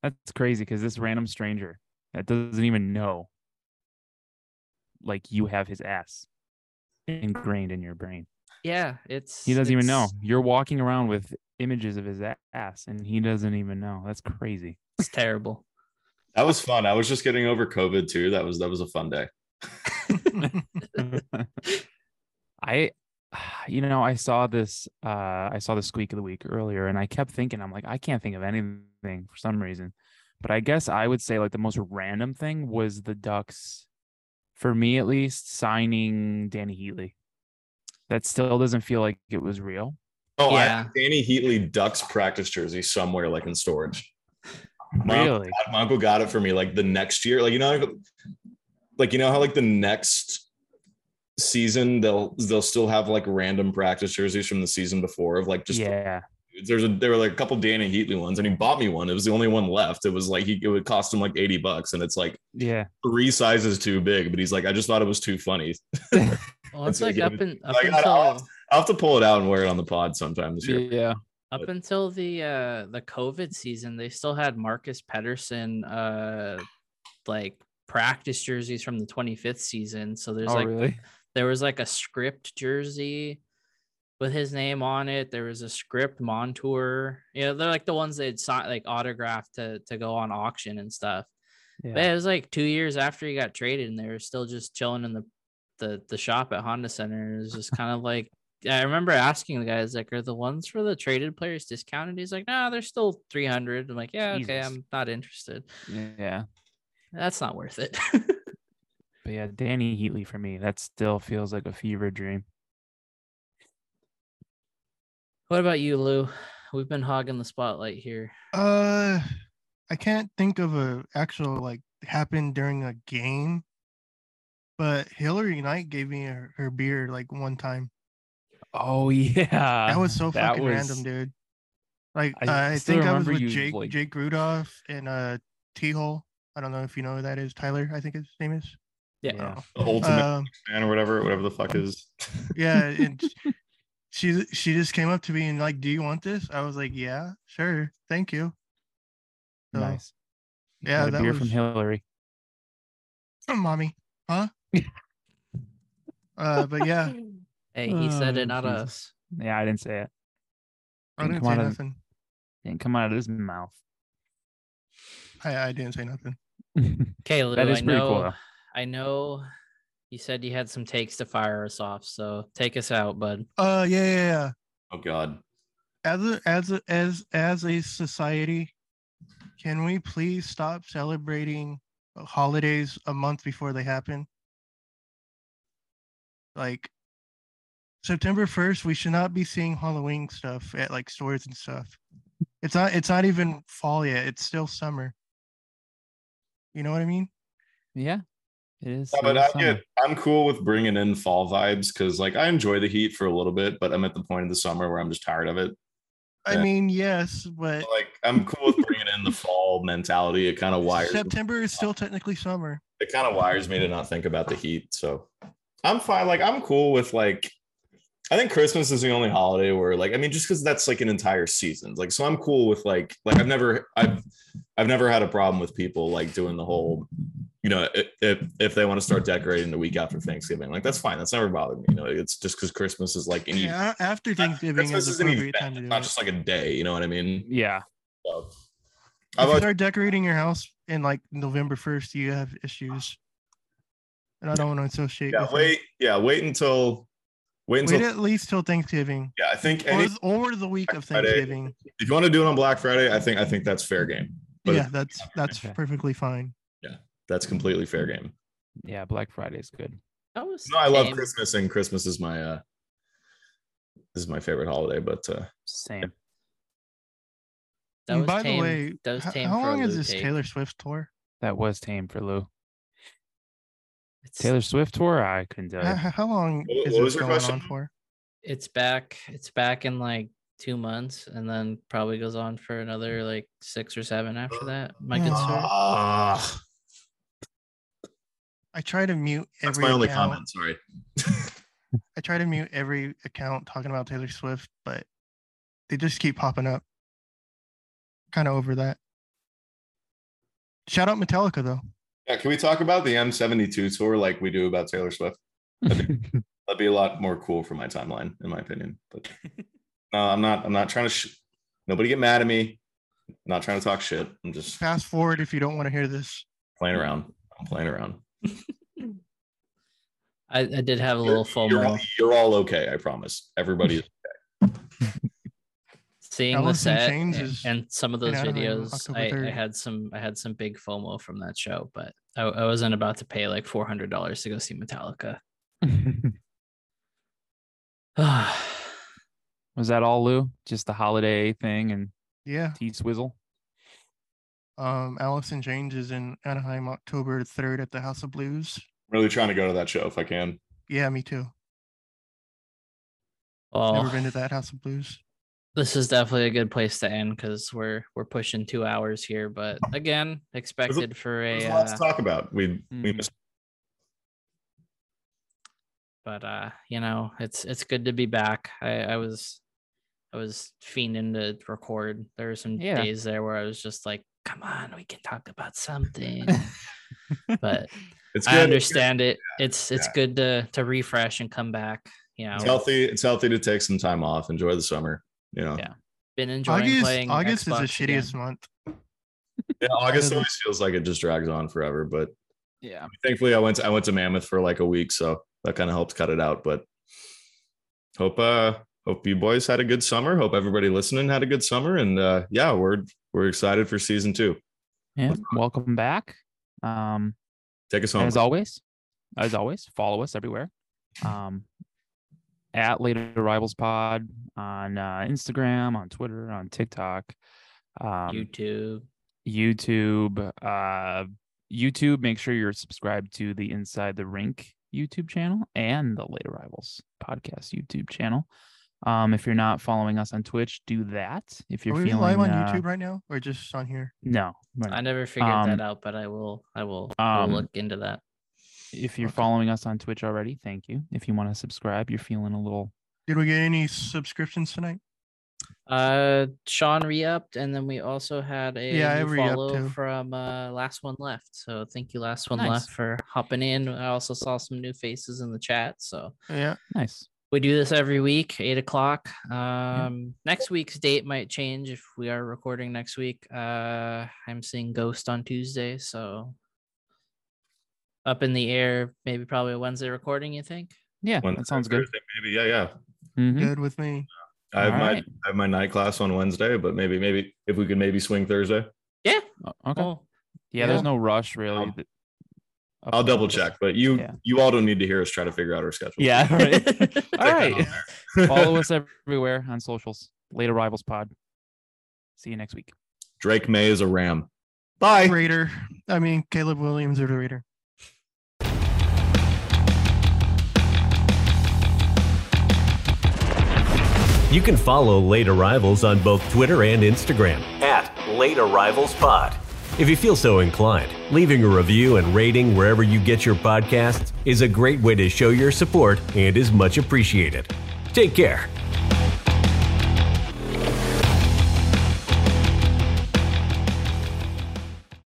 That's crazy because this random stranger that doesn't even know, like you have his ass ingrained in your brain. Yeah, it's He doesn't even know. You're walking around with images of his ass, and he doesn't even know. That's crazy. It's terrible. That was fun. I was just getting over COVID too. That was that was a fun day. I, you know, I saw this. Uh, I saw the squeak of the week earlier, and I kept thinking, I'm like, I can't think of anything for some reason. But I guess I would say like the most random thing was the Ducks, for me at least, signing Dany Heatley. That still doesn't feel like it was real. Oh, I Yeah. have Dany Heatley Ducks practice jersey somewhere like in storage. My uncle- Really? my uncle got it for me like the next year. Like you know, like you know how like the next season they'll they'll still have like random practice jerseys from the season before of like just yeah. There's a there were like a couple Dany Heatley ones and he bought me one. It was the only one left. It was like he it would cost him like 80 bucks and it's like Yeah. three sizes too big, but he's like, I just thought it was too funny. Well, it's so like up would- in up like, I- until I'll, I'll have to pull it out and wear it on the pod sometime this year. Yeah. up until the uh the COVID season, they still had Marcus Pettersson uh like practice jerseys from the 25th season. So there's Oh, like really? there was like a script jersey with his name on it. There was a script Montour. You know, they're like the ones they'd sign like autographed to to go on auction and stuff. But it was like two years after he got traded, and they were still just chilling in the the the shop at Honda Center. It was just kind of like I remember asking the guys like, "Are the ones for the traded players discounted?" He's like, "No, they're still three hundred. I'm like, "Yeah, okay, I'm not interested. Yeah. That's not worth it." But yeah, Dany Heatley for me, that still feels like a fever dream. What about you, Lou? We've been hogging the spotlight here. Uh, I can't think of a actual like happened during a game, but Hilary Knight gave me her, her beer like one time. Oh yeah. That was so that fucking was- random, dude. Like I I, think I was with you, Jake like- Jake Rudolph and uh T Hole. I don't know if you know who that is. Tyler, I think his name is. Yeah. Yeah. The ultimate Um, fan or whatever, whatever the fuck is. yeah, and she she just came up to me and like, "Do you want this?" I was like, "Yeah, sure, thank you." So, Nice. Yeah, Got a that beer was from Hilary. oh, mommy, huh? uh, but yeah, Hey, he said Oh, it, not Jesus. us. Yeah, I didn't say it. I Didn't didn't come say out of- nothing. Didn't come out of his mouth. I, I didn't say nothing. Okay, Lou, that is I pretty know. cool. Though. I know. You said you had some takes to fire us off, so take us out, bud. Uh, yeah, yeah, yeah. Oh God. As a as a as as a society, can we please stop celebrating holidays a month before they happen? Like September 1st, we should not be seeing Halloween stuff at like stores and stuff. It's not it's not even fall yet. It's still summer. You know what I mean? Yeah, it is. Yeah, but is I get, I'm cool with bringing in fall vibes because, like, I enjoy the heat for a little bit, but I'm at the point of the summer where I'm just tired of it. I Yeah. mean, yes, but Like, I'm cool with bringing in the fall mentality. It kind of wires. September is still technically summer. It kind of wires me to not think about the heat. So I'm fine. Like, I'm cool with like. I think Christmas is the only holiday where, like, I mean, just because that's like an entire season. Like, so I'm cool with like, like I've never, I've, I've never had a problem with people like doing the whole, you know, if if they want to start decorating the week after Thanksgiving, like that's fine. That's never bothered me. You know, it's just because Christmas is like an event. Yeah, after Thanksgiving Christmas is is an event, time to do not it. just like a day. You know what I mean? Yeah, So, If you start decorating your house in like November first, you have issues, and I don't want to associate. yeah, with it. wait, yeah, wait until, wait until, wait at least till Thanksgiving, yeah. I think or, any, th- or the week of Friday. Thanksgiving. if you want to do it on Black Friday, I think I think that's fair game. But yeah, that's that's Okay. perfectly fine. That's completely fair game. yeah. Black Friday is good. That was No, I love. Christmas, and Christmas is my uh, this is my favorite holiday. But uh, Same. That And was by tame. the way, that was tame how for a long is this take. Taylor Swift tour? That was tame for Lou. It's, Taylor Swift tour. I couldn't tell How, you. how long What- is what was this your going question? on for? it's back. It's back in like two months, and then probably goes on for another like six or seven after that. My good sir. I try to mute that's every my only account. comment. Sorry. I try to mute every account talking about Taylor Swift, but they just keep popping up. Kind of over that. Shout out Metallica though. Yeah, can we talk about the M72 tour like we do about Taylor Swift? That'd be a lot more cool for my timeline, in my opinion. But no, I'm not. I'm not trying to. Sh- Nobody get mad at me. I'm not trying to talk shit. I'm just Fast forward if you don't want to hear this. playing around. I'm playing around. I, I did have a little You're, all, FOMO you're all okay. I promise. Everybody. Is okay. Seeing the Alice in set Chains and, and some of those videos. I, I had some. I had some big FOMO from that show, but I, I wasn't about to pay like four hundred dollars to go see Metallica. was that all, Lou? Just the holiday thing and yeah. T Swizzle? Um, Alice in Chains is in Anaheim October third at the House of Blues. really trying to go to that show if I can. Yeah, me too. well, Never been to that House of Blues. this is definitely a good place to end because we're we're pushing two hours here. But again, expected for There's a. lots Uh, to talk about. We we Mhm. missed. but uh you know it's it's good to be back i i was i was fiending to record there were some Yeah. days there where i was just like come on we can talk about something but It's i good. understand it it's it's Yeah. good to to refresh and come back you know It's healthy. It's healthy to take some time off. Enjoy the summer. You know. Yeah. been enjoying August playing August is the Xbox again. shittiest month. Yeah, August Doesn't- always feels like it just drags on forever, but Yeah. thankfully I went to, I went to Mammoth for like a week, so that kind of helped cut it out. But hope uh hope you boys had a good summer. Hope everybody listening had a good summer, and uh yeah, we're we're excited for season two. Yeah. Welcome back. Um, Take us home. as always, as always, follow us everywhere. Um, at Late Arrivals Pod on uh, Instagram, on Twitter, on TikTok, um, youtube YouTube. Uh, YouTube. Make sure you're subscribed to the Inside the Rink YouTube channel and the Late Arrivals podcast YouTube channel. Um, if you're not following us on Twitch, do that. If you're Are we feeling live on uh, YouTube right now or just on here? No, we're i never figured Um, that out but i will i will, will um, look into that If you're Okay. following us on Twitch already, thank you. If you want to subscribe, you're feeling a little. Did we get any subscriptions tonight? Uh, Sean re-upped, and then we also had a Yeah, new follow too. from uh last one left. So thank you, last one Nice. left, for hopping in. I also saw some new faces in the chat. So Yeah. Nice. We do this every week, eight o'clock. Um, next week's date might change if we are recording next week. Uh, I'm seeing Ghost on Tuesday, so up in the air. Maybe probably a Wednesday recording. You think? Yeah, Wednesday, that sounds good. Thursday, Maybe, yeah, yeah. Mhm. Good with me. I have All my right. I have my night class on Wednesday, but maybe maybe if we could maybe swing Thursday, Yeah. Okay. Cool. yeah, there's no rush really. Um, that- I'll double check. But you Yeah. you all don't need to hear us try to figure out our schedule. Yeah. Right. Take All that on right. there. Follow us everywhere on socials. Late Arrivals Pod. See you next week. Drake Maye is a Ram. Bye. Raider. I mean, Caleb Williams or the Raider. You can follow Late Arrivals on both Twitter and Instagram at Late Arrivals Pod. If you feel so inclined, leaving a review and rating wherever you get your podcasts is a great way to show your support and is much appreciated. Take care